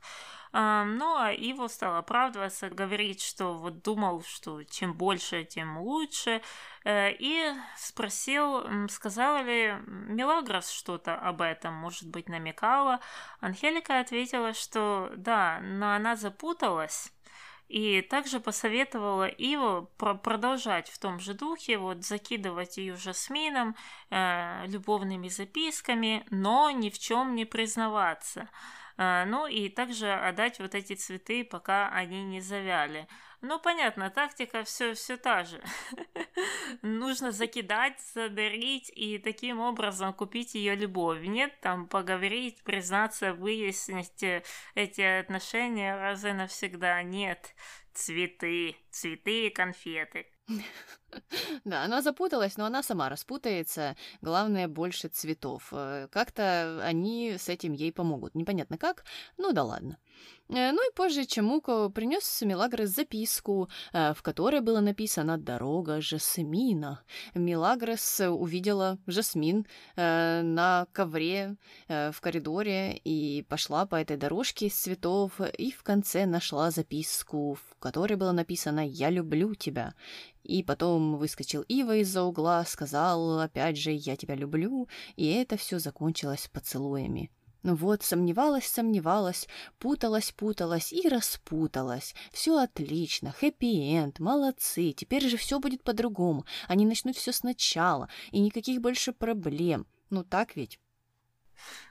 Ну, а Иво стал оправдываться, говорить, что вот думал, что чем больше, тем лучше, э, и спросил, сказала ли Мелагрос что-то об этом, может быть, намекала. Анхелика ответила, что да, но она запуталась, и также посоветовала Иву продолжать в том же духе, вот закидывать ее жасмином, э, любовными записками, но ни в чем не признаваться. Э, ну и также отдать вот эти цветы, пока они не завяли. Ну, понятно, тактика все, все та же. Нужно закидать, задарить и таким образом купить ее любовь. Нет, там поговорить, признаться, выяснить э, эти отношения раз и навсегда. Нет, цветы, цветы и конфеты. Да, она запуталась, но она сама распутается. Главное, больше цветов. Э, как-то они с этим ей помогут. Непонятно как, ну да ладно. Э, ну и позже Чемуко принес Милагрос записку, э, в которой было написано «Дорога Жасмина». Милагрос увидела Жасмин на ковре в коридоре и пошла по этой дорожке из цветов и в конце нашла записку, в которой было написано «Я люблю тебя». И потом выскочил Ива из-за угла, сказал опять же «Я тебя люблю», и это все закончилось поцелуями. Ну вот, сомневалась, сомневалась, путалась, путалась и распуталась. Все отлично, хэппи-энд, молодцы, теперь же все будет по-другому. Они начнут все сначала, и никаких больше проблем. Ну так ведь?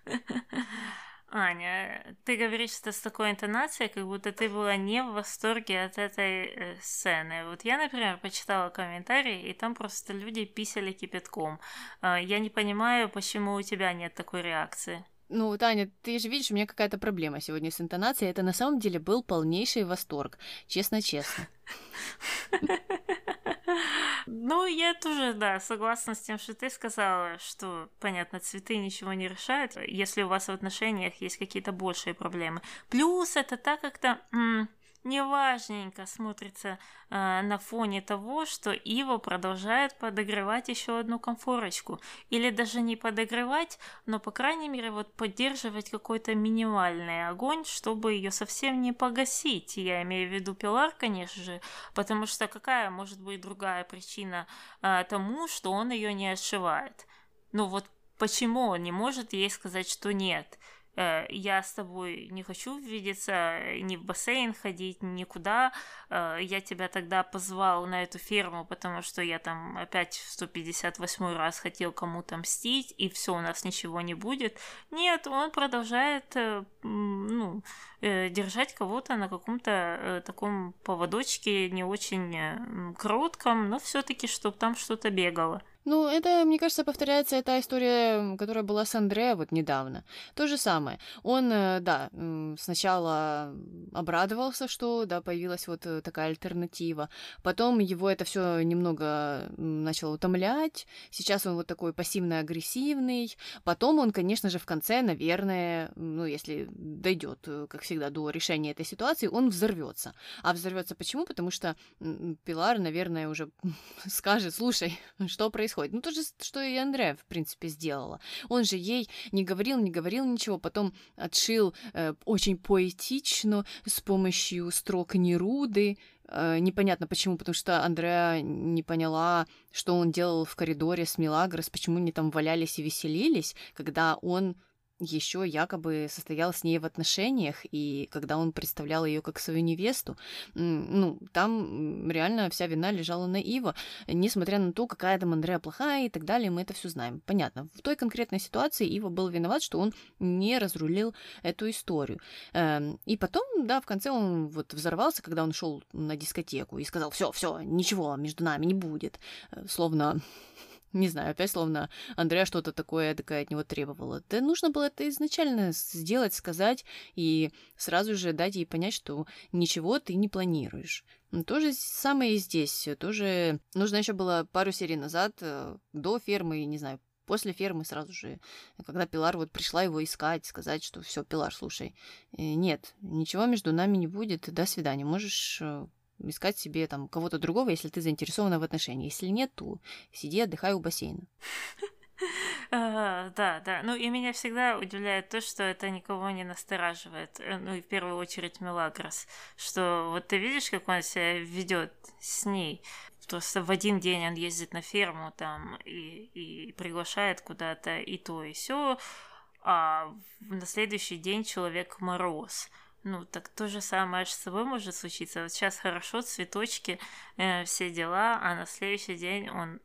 Аня, ты говоришь это с такой интонацией, как будто ты была не в восторге от этой э, сцены. Вот я, например, почитала комментарии, и там просто люди писали кипятком. Э, я не понимаю, почему у тебя нет такой реакции. Ну, Таня, ты же видишь, у меня какая-то проблема сегодня с интонацией. Это на самом деле был полнейший восторг. Честно-честно. Ну, я тоже, да, согласна с тем, что ты сказала, что, понятно, цветы ничего не решают, если у вас в отношениях есть какие-то большие проблемы. Плюс это так как-то неважненько смотрится э, на фоне того, что Ива продолжает подогревать еще одну комфорочку. Или даже не подогревать, но, по крайней мере, вот поддерживать какой-то минимальный огонь, чтобы ее совсем не погасить. Я имею в виду Пилар, конечно же, потому что какая может быть другая причина э, тому, что он ее не отшивает? Ну вот почему он не может ей сказать, что нет? Э, я с тобой не хочу видеться, э, ни в бассейн ходить, никуда. Э, я тебя тогда позвал на эту ферму, потому что я там опять в 158 раз хотел кому-то мстить, и все, у нас ничего не будет. Нет, он продолжает ну, держать кого-то на каком-то таком поводочке, не очень коротком, но все-таки, чтобы там что-то бегало. Ну, это, мне кажется, повторяется эта история, которая была с Андре вот недавно. То же самое. Он, э, да, сначала обрадовался, что, да, появилась вот э, такая альтернатива. Потом его это все немного начало утомлять. Сейчас он вот такой пассивно-агрессивный. Потом он, конечно же, в конце, наверное, ну, если дойдет, э, как всегда, до решения этой ситуации, он взорвется. А взорвется почему? Потому что Пилар, наверное, уже скажет, слушай, что происходит? Происходит. Ну, то же, что и Андрея, в принципе, сделала. Он же ей не говорил, не говорил ничего, потом отшил э, очень поэтично с помощью строк Неруды. Э, непонятно почему, потому что Андреа не поняла, что он делал в коридоре с Милагрос, почему они там валялись и веселились, когда он еще якобы состоял с ней в отношениях, и когда он представлял ее как свою невесту, ну, там реально вся вина лежала на Ива, несмотря на то, какая там Андрея плохая и так далее, мы это все знаем. Понятно. В той конкретной ситуации Ива был виноват, что он не разрулил эту историю. Эм, и потом, да, в конце он вот взорвался, когда он шел на дискотеку и сказал, все, все, ничего между нами не будет. Э, словно не знаю, опять словно Андреа что-то такое такая от него требовала. Да нужно было это изначально сделать, сказать и сразу же дать ей понять, что ничего ты не планируешь. Ну, то же самое и здесь. Тоже нужно еще было пару серий назад, э, до фермы, не знаю, после фермы сразу же, когда Пилар вот пришла его искать, сказать, что все, Пилар, слушай, э, нет, ничего между нами не будет, до свидания, можешь э, искать себе там кого-то другого, если ты заинтересована в отношении. Если нет, то сиди, отдыхай у бассейна. Да, да. Ну и меня всегда удивляет то, что это никого не настораживает. Э, ну и в первую очередь Мелагрос. Что вот ты видишь, как он себя ведет с ней. Просто в один день он ездит на ферму там и, и приглашает куда-то и то, и все, а на следующий день человек мороз. Ну, так то же самое с собой может случиться. Вот сейчас хорошо, цветочки, э, все дела, а на следующий день он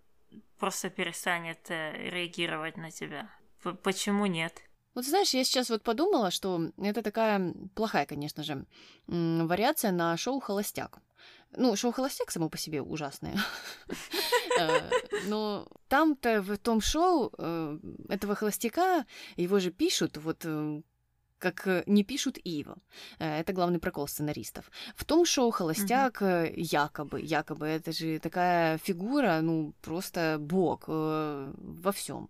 просто перестанет э, реагировать на тебя. П почему нет? Вот знаешь, я сейчас вот подумала, что это такая плохая, конечно же, вариация на шоу «Холостяк». Ну, шоу «Холостяк» само по себе ужасное. Э, но там-то в том шоу э, этого холостяка его же пишут вот э, как э, не пишут Ива. Э, это главный прокол сценаристов. В том шоу «Холостяк» mm-hmm. якобы, якобы, это же такая фигура, ну, просто бог э, во всем.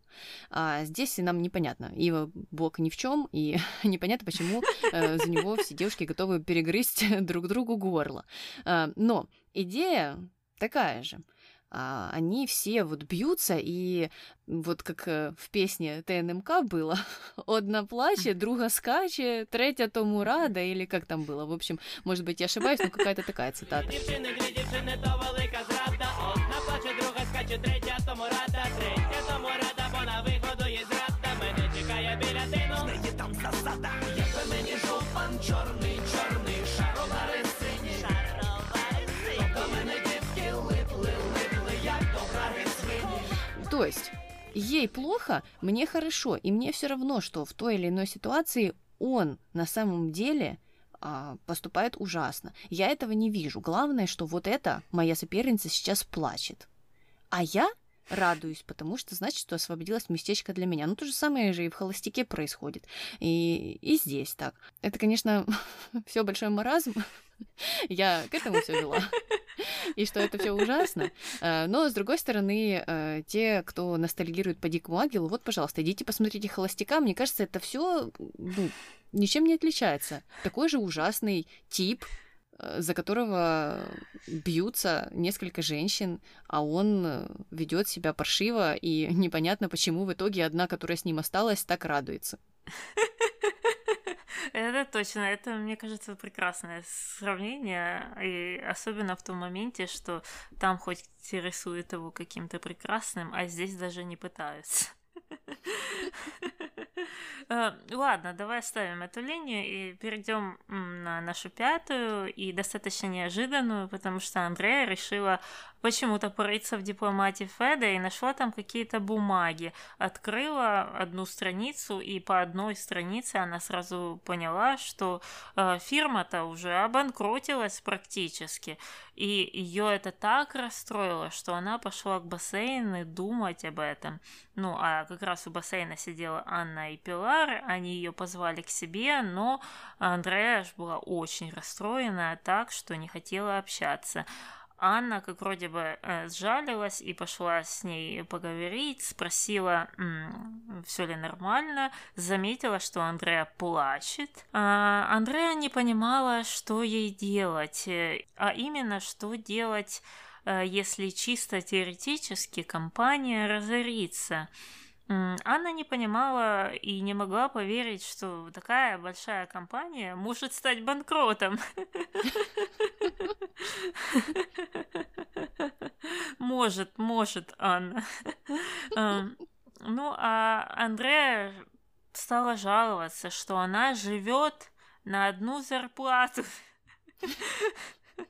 А здесь нам непонятно. Ива бог ни в чем, и непонятно, почему э, за него все девушки готовы перегрызть друг другу горло. Э, но идея такая же — они все вот бьются, и вот как э, в песне ТНМК было, одна плаче, друга скаче, третья тому рада, или как там было, в общем, может быть, я ошибаюсь, но какая-то такая цитата. Чорний, то есть ей плохо, мне хорошо, и мне все равно, что в той или иной ситуации он на самом деле а, поступает ужасно. Я этого не вижу. Главное, что вот это моя соперница сейчас плачет. А я радуюсь, потому что значит, что освободилось местечко для меня. Ну, то же самое же и в холостяке происходит. И, и здесь так. Это, конечно, все большой маразм. Я к этому все вела. И что это все ужасно. Э, но, с другой стороны, э, те, кто ностальгирует по Дикому Ангелу, вот, пожалуйста, идите посмотрите холостяка. Мне кажется, это все ну, ничем не отличается. Такой же ужасный тип, Э, за которого бьются несколько женщин, а он ведет себя паршиво, и непонятно, почему в итоге одна, которая с ним осталась, так радуется. Это точно, это, мне кажется, прекрасное сравнение, и особенно в том моменте, что там хоть рисуют его каким-то прекрасным, а здесь даже не пытаются. Э, ладно, давай оставим эту линию и перейдем на нашу пятую и достаточно неожиданную, потому что Андрея решила почему-то порыться в дипломатии Феда и нашла там какие-то бумаги. Открыла одну страницу, и по одной странице она сразу поняла, что э, фирма-то уже обанкротилась практически. И ее это так расстроило, что она пошла к бассейну думать об этом. Ну, а как раз у бассейна сидела Анна и Пилар, они ее позвали к себе, но Андрея была очень расстроена так, что не хотела общаться. Анна, как вроде бы, э, сжалилась и пошла с ней поговорить, спросила, все ли нормально, заметила, что Андреа плачет. А Андреа не понимала, что ей делать, э, а именно, что делать, э, если чисто теоретически компания разорится. Анна не понимала и не могла поверить, что такая большая компания может стать банкротом. Может, может, Анна. Ну, а Андрея стала жаловаться, что она живет на одну зарплату.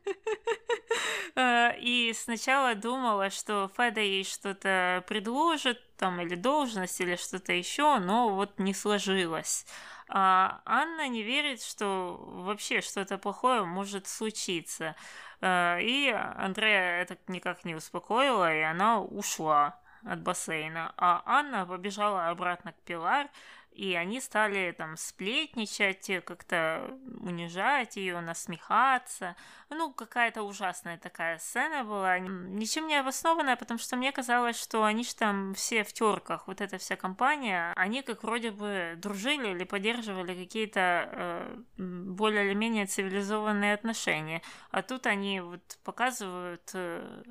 Э, и сначала думала, что Феда ей что-то предложит, там, или должность, или что-то еще, но вот не сложилось. А Анна не верит, что вообще что-то плохое может случиться. Э, и Андрея это никак не успокоила, и она ушла от бассейна. А Анна побежала обратно к Пилар, и они стали там сплетничать, как-то унижать ее, насмехаться. Ну, какая-то ужасная такая сцена была, ничем не обоснованная, потому что мне казалось, что они же там все в терках, вот эта вся компания, они как вроде бы дружили или поддерживали какие-то э, более или менее цивилизованные отношения. А тут они вот показывают э,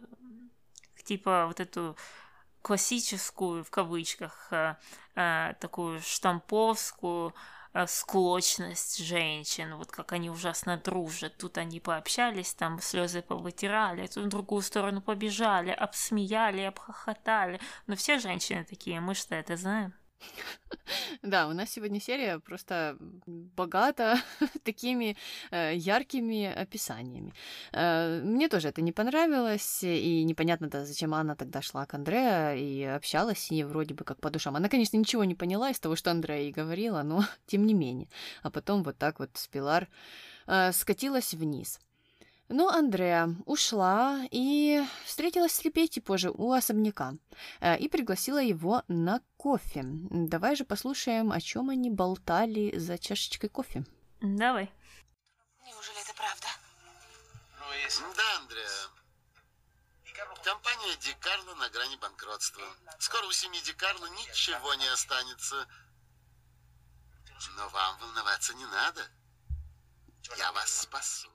типа вот эту классическую, в кавычках, э, э, такую штамповскую э, склочность женщин, вот как они ужасно дружат. Тут они пообщались, там слезы повытирали, тут в другую сторону побежали, обсмеяли, обхохотали. Но все женщины такие, мы что это знаем. Да, у нас сегодня серия просто богата такими э, яркими описаниями. Э, мне тоже это не понравилось, и непонятно, да, зачем Анна тогда шла к Андреа и общалась с ней вроде бы как по душам. Она, конечно, ничего не поняла из того, что Андреа ей говорила, но тем не менее. А потом вот так вот Спилар э, скатилась вниз. Но Андреа ушла и встретилась с Лепетти позже у особняка э, и пригласила его на кофе. Давай же послушаем, о чем они болтали за чашечкой кофе. Давай. Неужели это правда? Да, Андреа. Компания Ди Карло на грани банкротства. Скоро у семьи Ди Карло ничего не останется. Но вам волноваться не надо. Я вас спасу.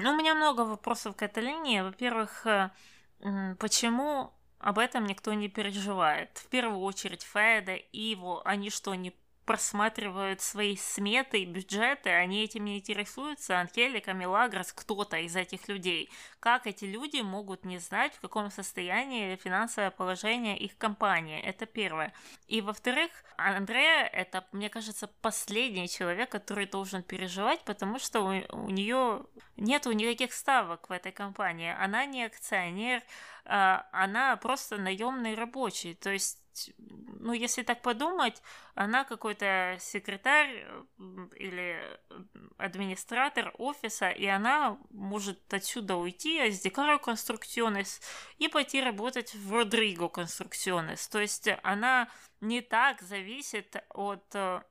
Ну, у меня много вопросов к этой линии. Во-первых, э, почему об этом никто не переживает? В первую очередь Феда, Иво, они что, не просматривают свои сметы и бюджеты, они этим не интересуются, Анхелика, Милагрос, кто-то из этих людей. Как эти люди могут не знать, в каком состоянии финансовое положение их компании? Это первое. И во-вторых, Андрея это, мне кажется, последний человек, который должен переживать, потому что у, у нее нету никаких ставок в этой компании. Она не акционер, а, она просто наемный рабочий. То есть ну, если так подумать, она какой-то секретарь или администратор офиса, и она может отсюда уйти, а с Декаро Конструкционес, и пойти работать в Родриго Конструкционес. То есть она не так зависит от э,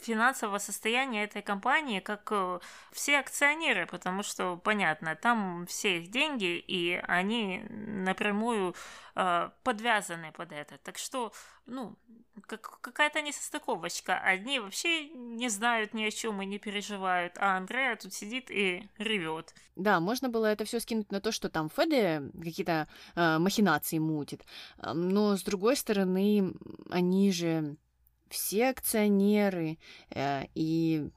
финансового состояния этой компании, как э, все акционеры, потому что, понятно, там все их деньги, и они напрямую э, подвязаны под это. Так что, ну, как, какая-то несостыковочка. Одни вообще не знают ни о чем и не переживают, а Андрея тут сидит и ревет. Да, можно было это все скинуть на то, что там Феде какие-то э, махинации мутит. Но, с другой стороны, они же все акционеры, э, и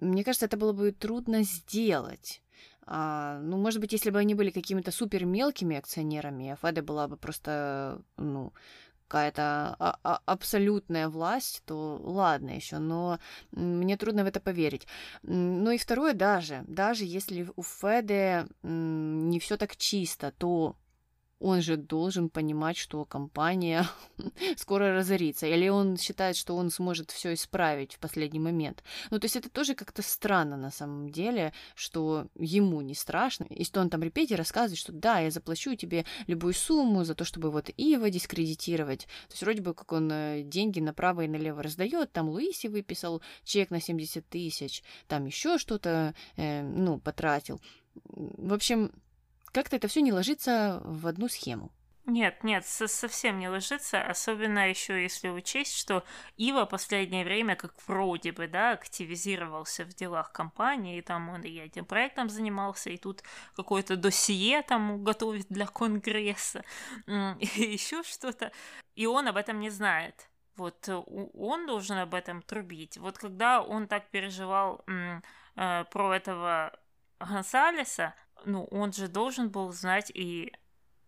мне кажется, это было бы трудно сделать. А, ну, может быть, если бы они были какими-то супер мелкими акционерами, а Феда была бы просто, ну, какая-то а- а- абсолютная власть, то ладно еще, но мне трудно в это поверить. Ну и второе, даже, даже если у Феде не все так чисто, то он же должен понимать, что компания скоро разорится, или он считает, что он сможет все исправить в последний момент. Ну, то есть это тоже как-то странно на самом деле, что ему не страшно, и что он там репете рассказывает, что да, я заплачу тебе любую сумму за то, чтобы вот Ива дискредитировать. То есть вроде бы как он э, деньги направо и налево раздает, там Луиси выписал чек на 70 тысяч, там еще что-то, э, ну, потратил. В общем, как-то это все не ложится в одну схему. Нет, нет, совсем не ложится, особенно еще если учесть, что Ива последнее время как вроде бы, да, активизировался в делах компании, и там он и этим проектом занимался, и тут какое-то досье там готовит для Конгресса, и еще что-то, и он об этом не знает. Вот э, он должен об этом трубить. Вот когда он так переживал э, про этого Гонсалеса, ну, он же должен был знать и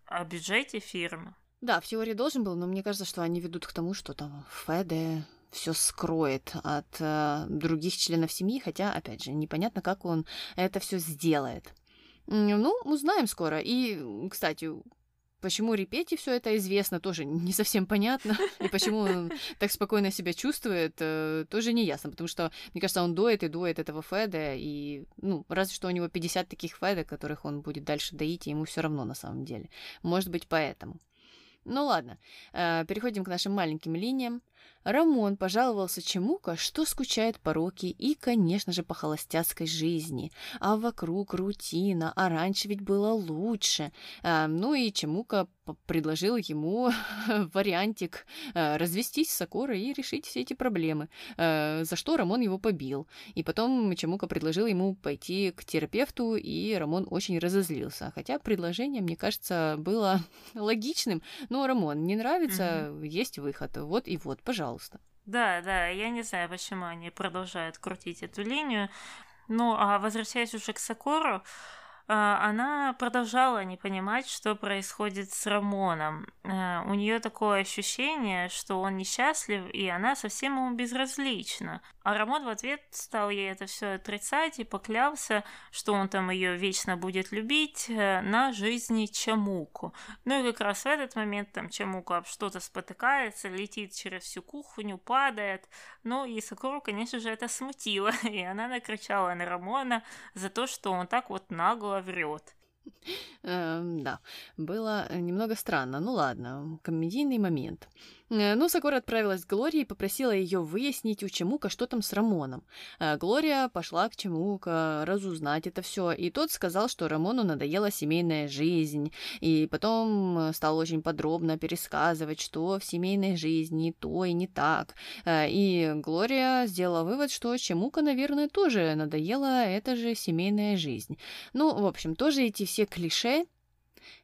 о бюджете фирмы. Да, в теории должен был, но мне кажется, что они ведут к тому, что там Феде все скроет от э, других членов семьи, хотя, опять же, непонятно, как он это все сделает. Ну, узнаем скоро. И, кстати, Почему Репети все это известно, тоже не совсем понятно. И почему он так спокойно себя чувствует, э, тоже не ясно. Потому что, мне кажется, он доит и доит этого Феда. И, ну, разве что у него 50 таких Феда, которых он будет дальше доить, и ему все равно на самом деле. Может быть, поэтому. Ну ладно, э, переходим к нашим маленьким линиям. Рамон пожаловался Чемука, что скучает по Роке и, конечно же, по холостяцкой жизни. А вокруг рутина, а раньше ведь было лучше. А, ну и Чемука предложил ему вариантик а, развестись с Сокорой и решить все эти проблемы, а, за что Рамон его побил. И потом Чемука предложил ему пойти к терапевту, и Рамон очень разозлился. Хотя предложение, мне кажется, было логичным. Но, Рамон, не нравится, mm-hmm. есть выход. Вот и вот, пожалуйста пожалуйста. Да, да, я не знаю, почему они продолжают крутить эту линию. Ну, а возвращаясь уже к Сокору, а, она продолжала не понимать, что происходит с Рамоном. А, у нее такое ощущение, что он несчастлив, и она совсем ему безразлична. А Рамон в ответ стал ей это все отрицать и поклялся, что он там ее вечно будет любить э, на жизни Чамуку. Ну и как раз в этот момент там Чамуку об что-то спотыкается, летит через всю кухню, падает. Ну и Сакуру, конечно же, это смутило, и она накричала на Рамона за то, что он так вот нагло врет. Эм, да, было немного странно. Ну ладно, комедийный момент. Э, ну, Сакура отправилась к Глории и попросила ее выяснить у Чемука, что там с Рамоном. Э, Глория пошла к Чемука разузнать это все, и тот сказал, что Рамону надоела семейная жизнь, и потом стал очень подробно пересказывать, что в семейной жизни то и не так. Э, и Глория сделала вывод, что Чемука, наверное, тоже надоела эта же семейная жизнь. Ну, в общем, тоже эти все клише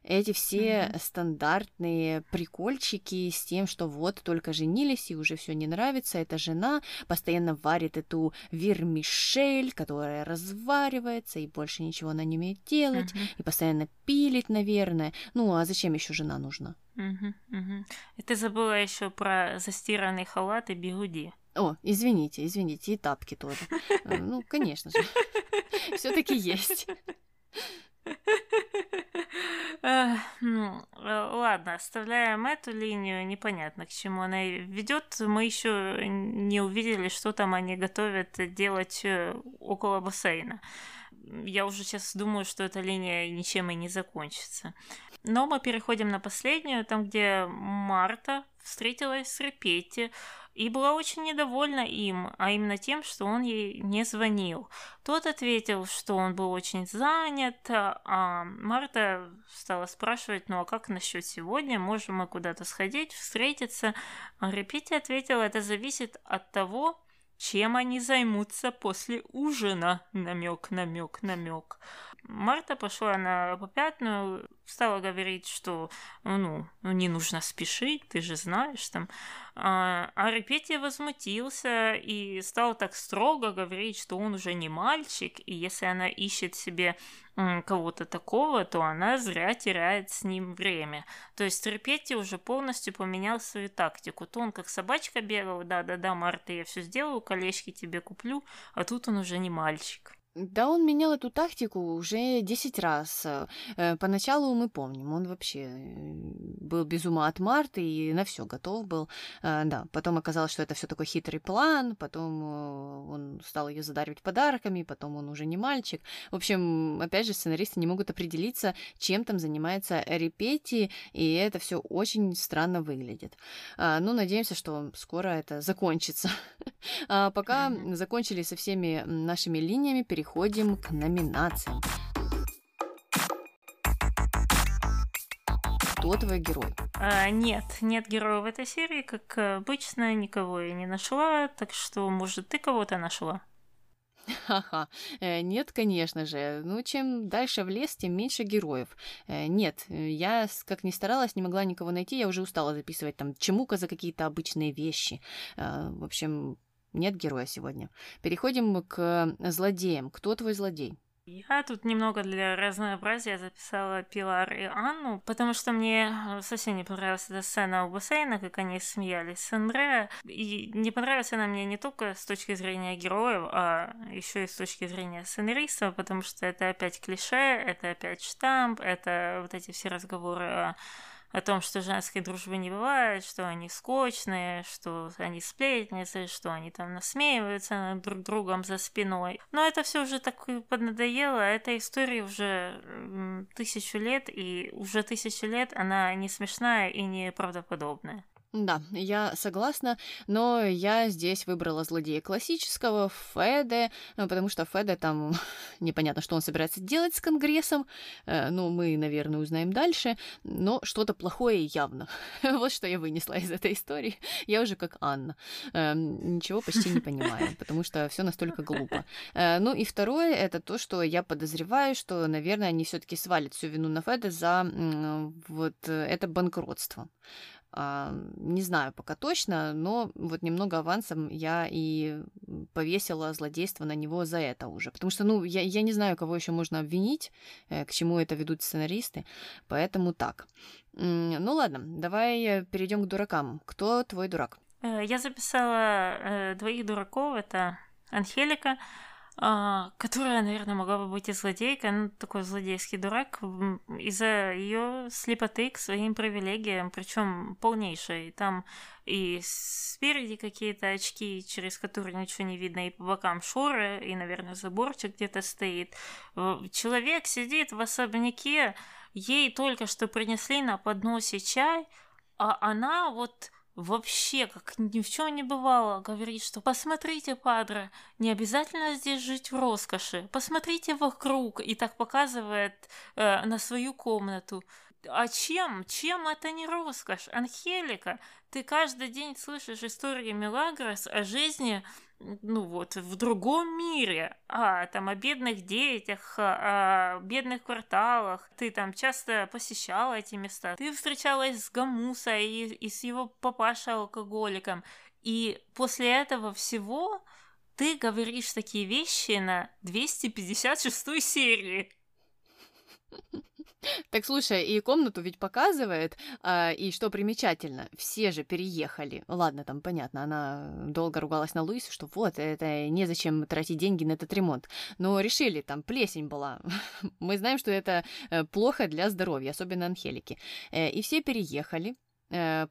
эти все mm-hmm. стандартные прикольчики с тем, что вот только женились и уже все не нравится, эта жена постоянно варит эту вермишель, которая разваривается и больше ничего она не умеет делать, mm-hmm. и постоянно пилит, наверное. Ну а зачем еще жена нужна? Угу, угу. И ты забыла еще про застиранный халат и бигуди. О, извините, извините, и тапки тоже. Э, ну, конечно же. Все-таки есть. Ну, э, ладно, оставляем эту линию, непонятно, к чему она ведет. Мы еще не увидели, что там они готовят делать э, около бассейна. Я уже сейчас думаю, что эта линия ничем и не закончится. Но мы переходим на последнюю, там, где Марта встретилась с Репетти, и была очень недовольна им, а именно тем, что он ей не звонил. Тот ответил, что он был очень занят, а Марта стала спрашивать, ну а как насчет сегодня, можем мы куда-то сходить, встретиться? Репити ответила, это зависит от того, чем они займутся после ужина. Намек, намек, намек. Марта пошла на попятную, стала говорить, что ну, не нужно спешить, ты же знаешь там. А, а Репетия возмутился и стал так строго говорить, что он уже не мальчик, и если она ищет себе кого-то такого, то она зря теряет с ним время. То есть Репетти уже полностью поменял свою тактику. То он как собачка бегал, да-да-да, Марта, я все сделаю, колечки тебе куплю, а тут он уже не мальчик. Да, он менял эту тактику уже 10 раз. Э, поначалу мы помним, он вообще э, был без ума от Марты и на все готов был. Э, да, потом оказалось, что это все такой хитрый план, потом он стал ее задаривать подарками, потом он уже не мальчик. В общем, опять же, сценаристы не могут определиться, чем там занимается Репети, и это все очень странно выглядит. Ну, надеемся, что скоро это закончится. А пока закончили со всеми нашими линиями, переходим к номинациям. Кто твой герой? А, нет, нет героя в этой серии, как обычно, никого я не нашла, так что, может, ты кого-то нашла? Ха-ха. Э, нет, конечно же. Ну, чем дальше в лес, тем меньше героев. Э, нет, я, как ни старалась, не могла никого найти. Я уже устала записывать там чемука за какие-то обычные вещи. Э, в общем, нет героя сегодня. Переходим к злодеям. Кто твой злодей? Я тут немного для разнообразия записала Пилар и Анну, потому что мне совсем не понравилась эта сцена у бассейна, как они смеялись с Андреа. И не понравилась она мне не только с точки зрения героев, а еще и с точки зрения сценариста, потому что это опять клише, это опять штамп, это вот эти все разговоры о о том, что женской дружбы не бывает, что они скучные, что они сплетницы, что они там насмеиваются друг другом за спиной. Но это все уже так поднадоело, эта история уже тысячу лет, и уже тысячу лет она не смешная и не правдоподобная. Да, я согласна, но я здесь выбрала злодея классического, Феде, э, потому что Феде там непонятно, что он собирается делать с Конгрессом, э, ну, мы, наверное, узнаем дальше, но что-то плохое явно. вот что я вынесла из этой истории. Я уже как Анна. Э, ничего почти не понимаю, потому что все настолько глупо. ну и второе, это то, что я подозреваю, что, наверное, они все-таки свалят всю вину на Феде за вот это банкротство. А, не знаю пока точно, но вот немного авансом я и повесила злодейство на него за это уже. Потому что, ну, я, я не знаю, кого еще можно обвинить, э, к чему это ведут сценаристы, поэтому так. Ну ладно, давай перейдем к дуракам. Кто твой дурак? Э, я записала э, двоих дураков. Это Анхелика, которая, наверное, могла бы быть и злодейкой, ну, такой злодейский дурак, из-за ее слепоты к своим привилегиям, причем полнейшей. Там и спереди какие-то очки, через которые ничего не видно, и по бокам шоры, и, наверное, заборчик где-то стоит. Человек сидит в особняке, ей только что принесли на подносе чай, а она вот вообще, как ни в чем не бывало, говорит, что посмотрите, падре, не обязательно здесь жить в роскоши, посмотрите вокруг, и так показывает э, на свою комнату. А чем? Чем это не роскошь? Анхелика, ты каждый день слышишь истории Мелагрос о жизни ну вот, в другом мире, а там о бедных детях, о, бедных кварталах, ты там часто посещала эти места, ты встречалась с Гамуса и, и с его папашей алкоголиком, и после этого всего ты говоришь такие вещи на 256 серии. Так слушай, и комнату ведь показывает, а, и что примечательно, все же переехали. Ладно, там понятно, она долго ругалась на Луису, что вот, это незачем тратить деньги на этот ремонт. Но решили, там плесень была. Мы знаем, что это э, плохо для здоровья, особенно Анхелики. Э, и все переехали,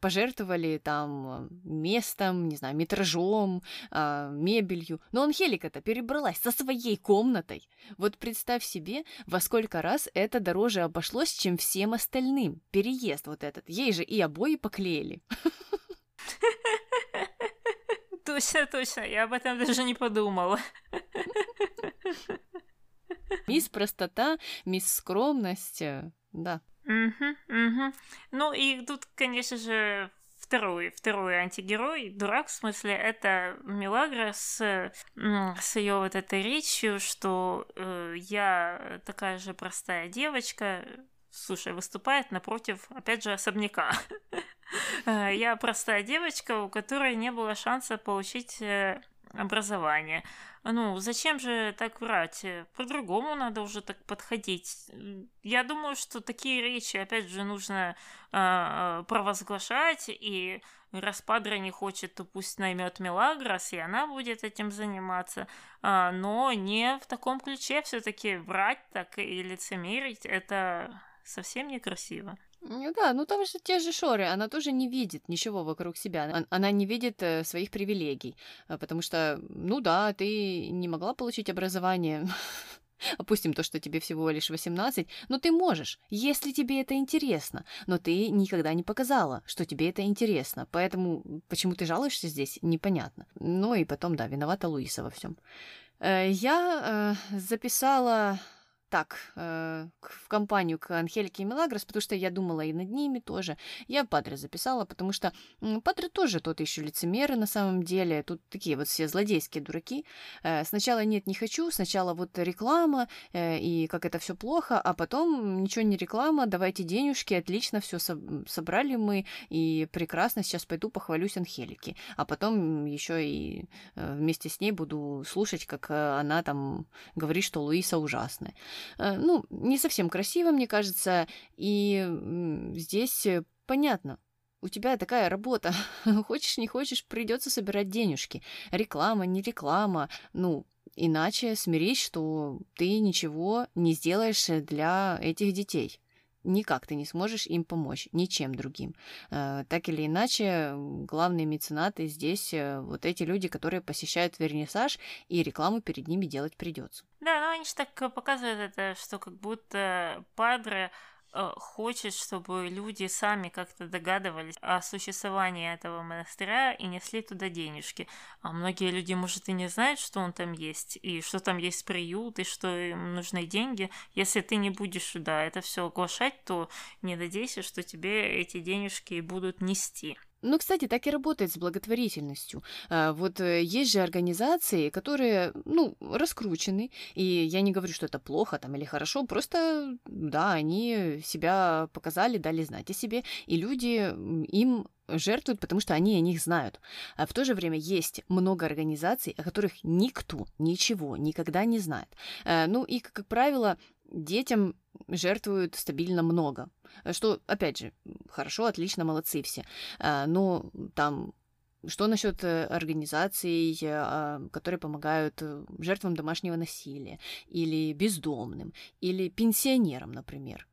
пожертвовали там местом, не знаю, метражом, э, мебелью. Но Анхелика-то перебралась со своей комнатой. Вот представь себе, во сколько раз это дороже обошлось, чем всем остальным. Переезд вот этот. Ей же и обои поклеили. Точно, точно, я об этом даже не подумала. Мисс простота, мисс скромность, э, да. Угу, угу. Ну и тут, конечно же, второй, второй антигерой, дурак, в смысле, это Милагра с, с ее вот этой речью, что э, я такая же простая девочка, слушай, выступает напротив, опять же, особняка. Э, я простая девочка, у которой не было шанса получить э, образование. Ну, зачем же так врать? По-другому надо уже так подходить. Я думаю, что такие речи, опять же, нужно э, провозглашать, и раз Падре не хочет, то пусть наймет Мелагрос, и она будет этим заниматься. А, но не в таком ключе все-таки врать так и лицемерить, это совсем некрасиво. Ну да, ну там же те же шоры, она тоже не видит ничего вокруг себя, она не видит э, своих привилегий, э, потому что, ну да, ты не могла получить образование, опустим то, что тебе всего лишь 18, но ты можешь, если тебе это интересно, но ты никогда не показала, что тебе это интересно, поэтому почему ты жалуешься здесь, непонятно. Ну и потом, да, виновата Луиса во всем. Э, я записала так э, в компанию к Анхелике и Мелагрос, потому что я думала и над ними тоже. Я Падре записала, потому что Падре тоже тот еще лицемеры на самом деле. Тут такие вот все злодейские дураки. Э, сначала нет, не хочу, сначала вот реклама, э, и как это все плохо, а потом ничего не реклама, давайте денежки, отлично все со- собрали мы, и прекрасно, сейчас пойду похвалюсь Анхелике. А потом еще и э, вместе с ней буду слушать, как э, она там говорит, что Луиса ужасная. Э, ну, не совсем красиво, мне кажется, и здесь э, понятно, у тебя такая работа. Хочешь, не хочешь, придется собирать денежки. Реклама, не реклама. Ну, иначе смирись, что ты ничего не сделаешь для этих детей никак ты не сможешь им помочь, ничем другим. Э, так или иначе, главные меценаты здесь э, вот эти люди, которые посещают вернисаж, и рекламу перед ними делать придется. Да, но они же так э, показывают это, что как будто Падре Э, хочет, чтобы люди сами как-то догадывались о существовании этого монастыря и несли туда денежки. А многие люди, может, и не знают, что он там есть, и что там есть приют, и что им нужны деньги. Если ты не будешь сюда это все оглашать, то не надейся, что тебе эти денежки будут нести. Ну, кстати, так и работает с благотворительностью. А, вот э, есть же организации, которые, ну, раскручены, и я не говорю, что это плохо там или хорошо, просто, да, они себя показали, дали знать о себе, и люди им жертвуют, потому что они о них знают. А в то же время есть много организаций, о которых никто ничего никогда не знает. А, ну и, как правило, детям жертвуют стабильно много. Что, опять же, хорошо, отлично, молодцы все. А, но там что насчет э, организаций, а, которые помогают э, жертвам домашнего насилия, или бездомным, или пенсионерам, например?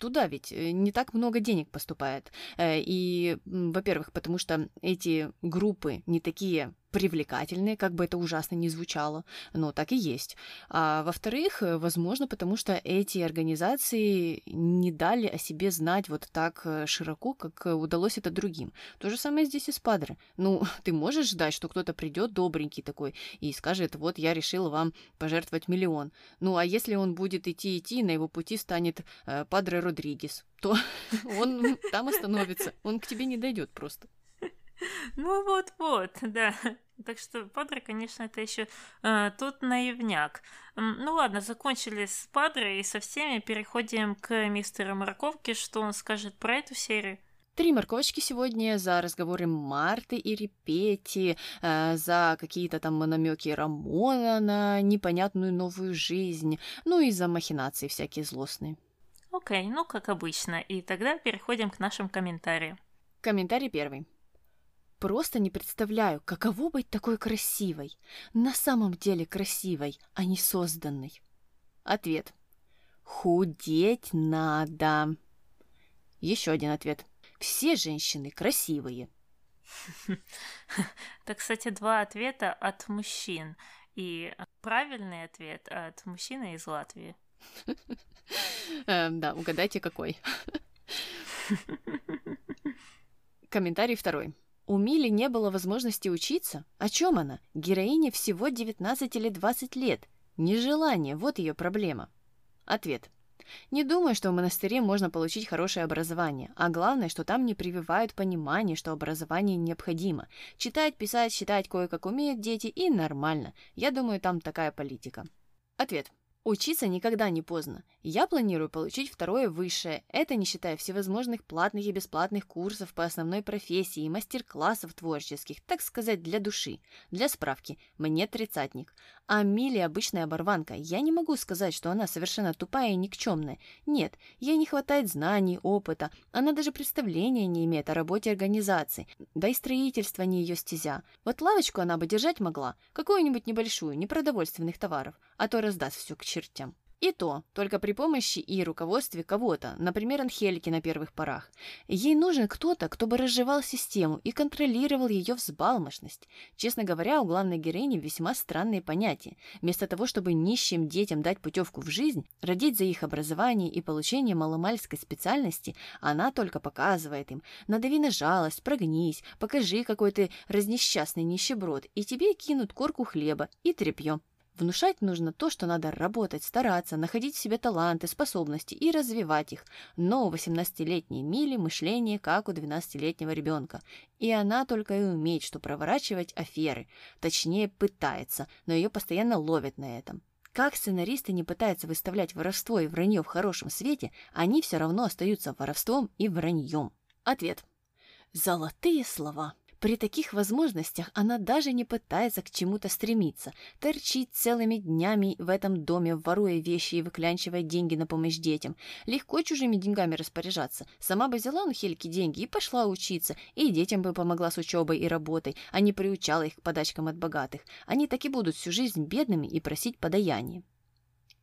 Туда ведь э, не так много денег поступает. И, во-первых, потому что эти группы не такие привлекательные, как бы это ужасно ни звучало, но так и есть. А во-вторых, э, возможно, потому что эти организации не дали о себе знать вот так э, широко, как э, удалось это другим. То же самое здесь и с Падре. Ну, ты можешь ждать, что кто-то придет добренький такой и скажет, вот я решил вам пожертвовать миллион. Ну, а если он будет идти-идти, на его пути станет Падре Родригес, то он там остановится, он к тебе не дойдет просто. Ну вот-вот, да. Так что Падре, конечно, это еще э, тот наивняк. Ну ладно, закончили с Падре и со всеми переходим к мистеру Морковке, что он скажет про эту серию. Три морковочки сегодня за разговоры Марты и Репети, э, за какие-то там намеки Рамона на непонятную новую жизнь, ну и за махинации всякие злостные. Окей, ну как обычно. И тогда переходим к нашим комментариям. Комментарий первый. Просто не представляю, каково быть такой красивой. На самом деле красивой, а не созданной. Ответ. Худеть надо. Еще один ответ. Все женщины красивые. Это, кстати, два ответа от мужчин. И правильный ответ от мужчины из Латвии. Эм, да, угадайте, какой. Комментарий второй. У Мили не было возможности учиться. О чем она? Героине всего 19 или 20 лет. Нежелание, вот ее проблема. Ответ. Не думаю, что в монастыре можно получить хорошее образование, а главное, что там не прививают понимание, что образование необходимо. Читать, писать, считать кое-как умеют дети и нормально. Я думаю, там такая политика. Ответ. Учиться никогда не поздно. Я планирую получить второе высшее, это не считая всевозможных платных и бесплатных курсов по основной профессии и мастер-классов творческих, так сказать, для души. Для справки, мне тридцатник. А Милли обычная оборванка. Я не могу сказать, что она совершенно тупая и никчемная. Нет, ей не хватает знаний, опыта. Она даже представления не имеет о работе организации. Да и строительство не ее стезя. Вот лавочку она бы держать могла, какую-нибудь небольшую, непродовольственных товаров, а то раздаст все к чертям. И то только при помощи и руководстве кого-то, например, Анхелики на первых порах. Ей нужен кто-то, кто бы разжевал систему и контролировал ее взбалмошность. Честно говоря, у главной героини весьма странные понятия. Вместо того, чтобы нищим детям дать путевку в жизнь, родить за их образование и получение маломальской специальности, она только показывает им «надави на жалость, прогнись, покажи какой ты разнесчастный нищеброд, и тебе кинут корку хлеба и тряпье». Внушать нужно то, что надо работать, стараться, находить в себе таланты, способности и развивать их. Но у 18-летней Мили мышление как у 12-летнего ребенка. И она только и умеет, что проворачивать аферы. Точнее, пытается, но ее постоянно ловят на этом. Как сценаристы не пытаются выставлять воровство и вранье в хорошем свете, они все равно остаются воровством и враньем. Ответ. Золотые слова. При таких возможностях она даже не пытается к чему-то стремиться, торчит целыми днями в этом доме, воруя вещи и выклянчивая деньги на помощь детям. Легко чужими деньгами распоряжаться. Сама бы взяла у Хельки деньги и пошла учиться, и детям бы помогла с учебой и работой, а не приучала их к подачкам от богатых. Они так и будут всю жизнь бедными и просить подаяния.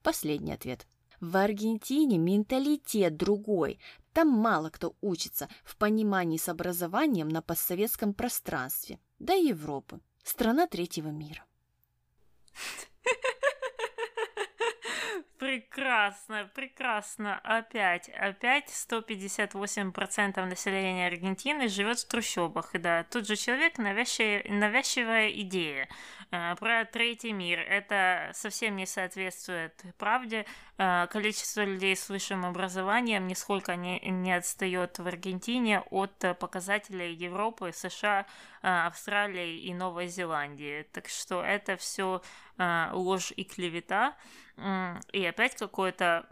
Последний ответ. В Аргентине менталитет другой. Там мало кто учится в понимании с образованием на постсоветском пространстве, да и Европы. Страна третьего мира. Прекрасно, прекрасно. Опять, опять 158% населения Аргентины живет в трущобах. Да, тут же человек навязчивая, навязчивая идея про третий мир. Это совсем не соответствует правде. Э, количество людей с высшим образованием нисколько не, не отстает в Аргентине от показателей Европы, США, э, Австралии и Новой Зеландии. Так что это все ложь и клевета и опять какое-то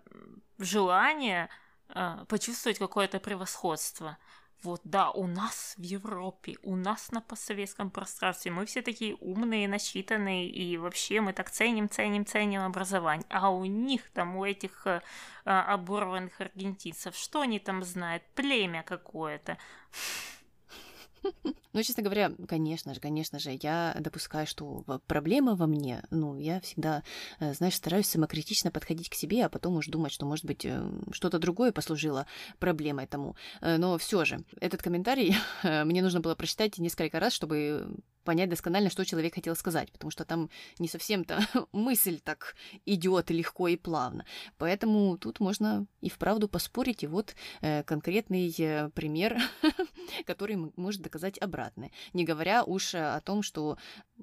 желание э, почувствовать какое-то превосходство. Вот, да, у нас в Европе, у нас на постсоветском пространстве, мы все такие умные, начитанные, и вообще мы так ценим, ценим, ценим образование. А у них там, у этих э, оборванных аргентинцев, что они там знают? Племя какое-то. Ну, честно говоря, конечно же, конечно же, я допускаю, что проблема во мне. Ну, я всегда, э, знаешь, стараюсь самокритично подходить к себе, а потом уж думать, что, может быть, э, что-то другое послужило проблемой тому. Э, но все же, этот комментарий мне нужно было прочитать несколько раз, чтобы понять досконально, что человек хотел сказать, потому что там не совсем-то мысль так идет легко и плавно. Поэтому тут можно и вправду поспорить, и вот э, конкретный э, пример, который может доказать обратное. Не говоря уж о том, что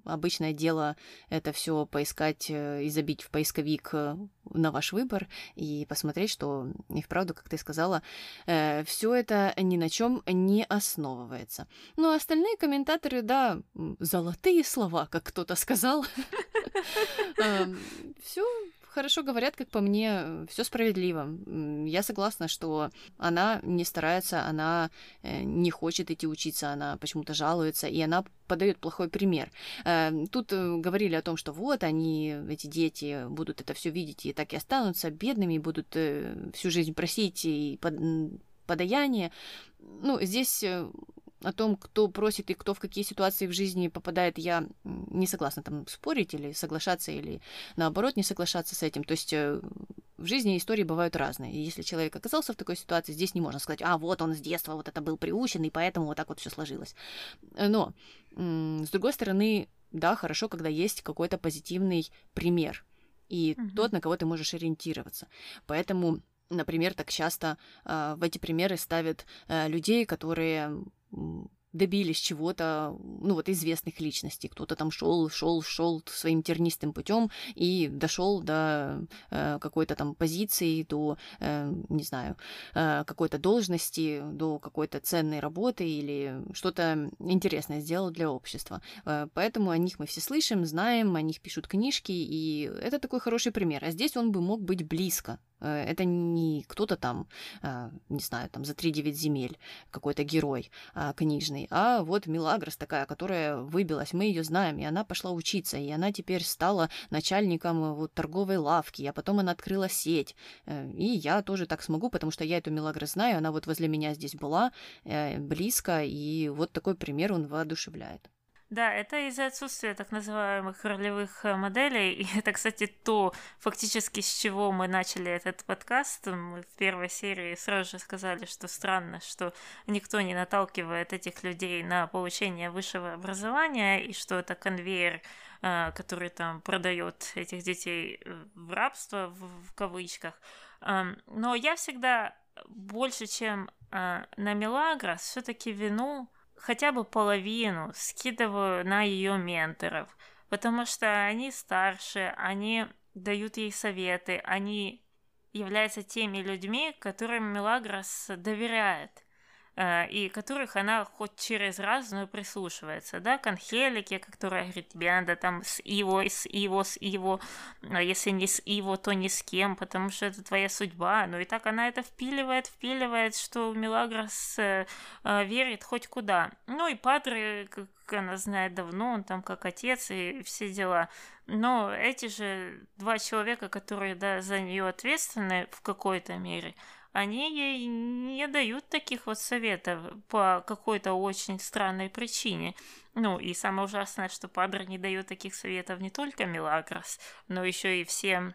обычное дело это все поискать э, и забить в поисковик э, на ваш выбор и посмотреть, что и вправду, как ты сказала, э, все это ни на чем не основывается. Но остальные комментаторы, да, золотые слова, как кто-то сказал. Эм, Все хорошо говорят, как по мне, все справедливо. Я согласна, что она не старается, она э, не хочет идти учиться, она почему-то жалуется, и она подает плохой пример. Эм, тут э, говорили о том, что вот они, эти дети, будут это все видеть и так и останутся бедными, будут э, всю жизнь просить и подаяние. Ну, здесь о том, кто просит и кто в какие ситуации в жизни попадает, я не согласна там спорить или соглашаться, или наоборот не соглашаться с этим. То есть э, в жизни истории бывают разные. И если человек оказался в такой ситуации, здесь не можно сказать, а вот он с детства вот это был приучен, и поэтому вот так вот все сложилось. Но, с другой стороны, да, хорошо, когда есть какой-то позитивный пример, и угу. тот, на кого ты можешь ориентироваться. Поэтому Например, так часто э, в эти примеры ставят э, людей, которые добились чего-то, ну вот известных личностей. Кто-то там шел, шел, шел своим тернистым путем и дошел до э, какой-то там позиции, до, э, не знаю, э, какой-то должности, до какой-то ценной работы или что-то интересное сделал для общества. Э, поэтому о них мы все слышим, знаем, о них пишут книжки, и это такой хороший пример. А здесь он бы мог быть близко это не кто-то там, а, не знаю, там за 3-9 земель какой-то герой а, книжный, а вот Милагрос такая, которая выбилась, мы ее знаем, и она пошла учиться, и она теперь стала начальником вот торговой лавки, а потом она открыла сеть, э, и я тоже так смогу, потому что я эту Милагрос знаю, она вот возле меня здесь была, э, близко, и вот такой пример он воодушевляет. Да, это из-за отсутствия так называемых ролевых э, моделей. И это, кстати, то, фактически, с чего мы начали этот подкаст. Мы в первой серии сразу же сказали, что странно, что никто не наталкивает этих людей на получение высшего образования, и что это конвейер, э, который там продает этих детей э, в рабство, в, кавычках. Эм, но я всегда больше, чем на Мелагрос, все-таки вину хотя бы половину скидываю на ее менторов, потому что они старше, они дают ей советы, они являются теми людьми, которым Мелагрос доверяет. Э, и которых она хоть через раз, но прислушивается, да, к Анхелике, которая говорит, тебе надо там с его, с его, с его, а если не с его, то ни с кем, потому что это твоя судьба, ну и так она это впиливает, впиливает, что Мелагрос э, э, верит хоть куда. Ну и Падре, как она знает давно, он там как отец и все дела. Но эти же два человека, которые да, за нее ответственны в какой-то мере, они ей не дают таких вот советов по какой-то очень странной причине. Ну, и самое ужасное, что Падре не дает таких советов не только Милагрос, но еще и всем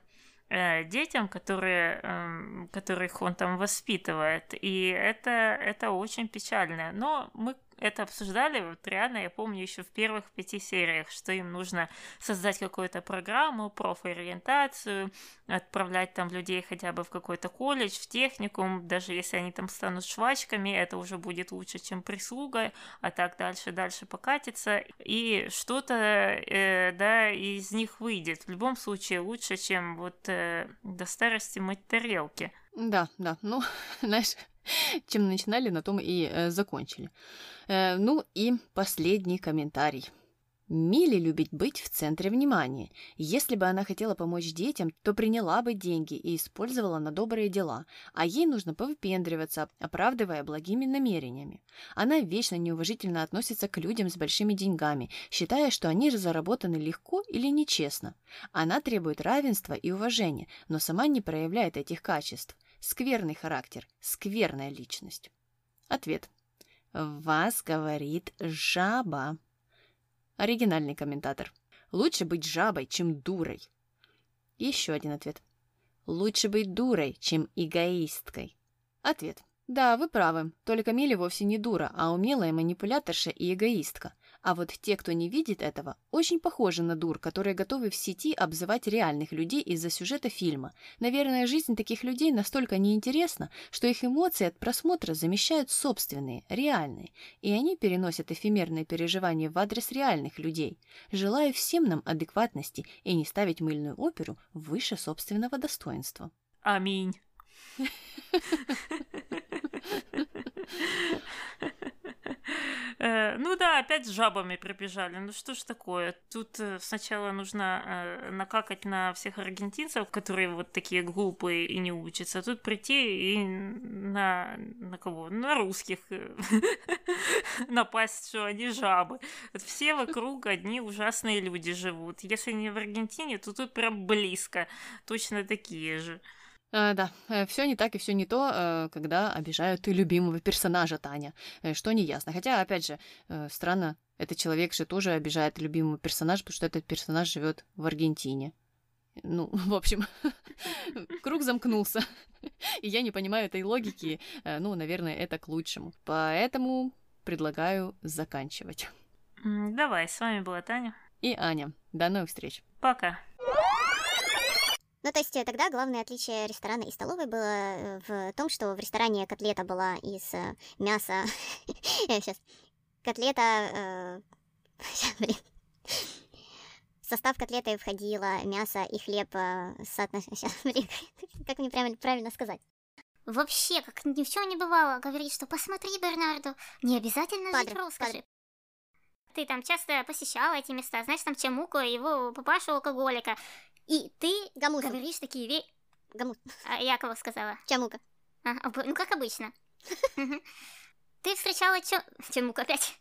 э, детям, которые, э, которых он там воспитывает. И это, это очень печально. Но мы это обсуждали, вот реально я помню еще в первых пяти сериях, что им нужно создать какую-то программу, профориентацию, отправлять там людей хотя бы в какой-то колледж, в техникум, даже если они там станут швачками, это уже будет лучше, чем прислуга, а так дальше, дальше покатится, и что-то, э, да, из них выйдет. В любом случае лучше, чем вот э, до старости мыть тарелки. Да, да, ну, знаешь, чем начинали, на том и э, закончили. Э, ну и последний комментарий. Милли любит быть в центре внимания. Если бы она хотела помочь детям, то приняла бы деньги и использовала на добрые дела, а ей нужно повыпендриваться, оправдывая благими намерениями. Она вечно неуважительно относится к людям с большими деньгами, считая, что они заработаны легко или нечестно. Она требует равенства и уважения, но сама не проявляет этих качеств. Скверный характер, скверная личность. Ответ. Вас говорит жаба. Оригинальный комментатор. Лучше быть жабой, чем дурой. Еще один ответ. Лучше быть дурой, чем эгоисткой. Ответ. Да, вы правы. Только Милли вовсе не дура, а умелая манипуляторша и эгоистка. А вот те, кто не видит этого, очень похожи на дур, которые готовы в сети обзывать реальных людей из-за сюжета фильма. Наверное, жизнь таких людей настолько неинтересна, что их эмоции от просмотра замещают собственные, реальные, и они переносят эфемерные переживания в адрес реальных людей. Желаю всем нам адекватности и не ставить мыльную оперу выше собственного достоинства. Аминь. Э, ну да, опять с жабами прибежали. Ну что ж такое? Тут э, сначала нужно э, накакать на всех аргентинцев, которые вот такие глупые и не учатся. А тут прийти и на, на кого? На русских напасть, что они жабы. Все вокруг одни ужасные люди живут. Если не в Аргентине, то тут прям близко. Точно такие же. А, да, э, все не так и все не то, э, когда обижают любимого персонажа Таня, э, что не ясно. Хотя, опять же, странно, этот человек же тоже обижает любимого персонажа, потому что этот персонаж живет в Аргентине. Ну, в общем, круг замкнулся. И я не понимаю этой логики. Ну, наверное, это к лучшему. Поэтому предлагаю заканчивать. Давай, с вами была Таня. И Аня. До новых встреч. Пока. Ну, то есть э, тогда главное отличие ресторана и столовой было э, в том, что в ресторане котлета была из э, мяса... Сейчас. котлета... э, блин. В состав котлеты входило мясо и хлеб соотношение... Блин, как мне правильно, правильно сказать? Вообще, как ни в чем не бывало, говорит, что посмотри, Бернарду, не обязательно жить Падре, в роскоши. падре. Ты там часто посещала эти места, знаешь, там Чамуку, его папашу алкоголика. И ты Гамуса. говоришь такие вещи... Гамус. Я кого сказала? Чамука. А, ну, как обычно. Ты встречала Чо... Чамуку опять?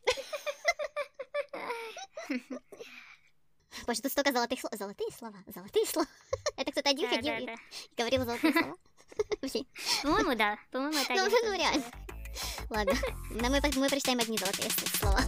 Боже, тут столько золотых слов. Золотые слова, золотые слова. Это кто-то один Да, ходил да, и да. говорил золотые слова. По-моему, да. По-моему, это Ну, реально. Ладно. Но мы, прочитаем одни золотые слова.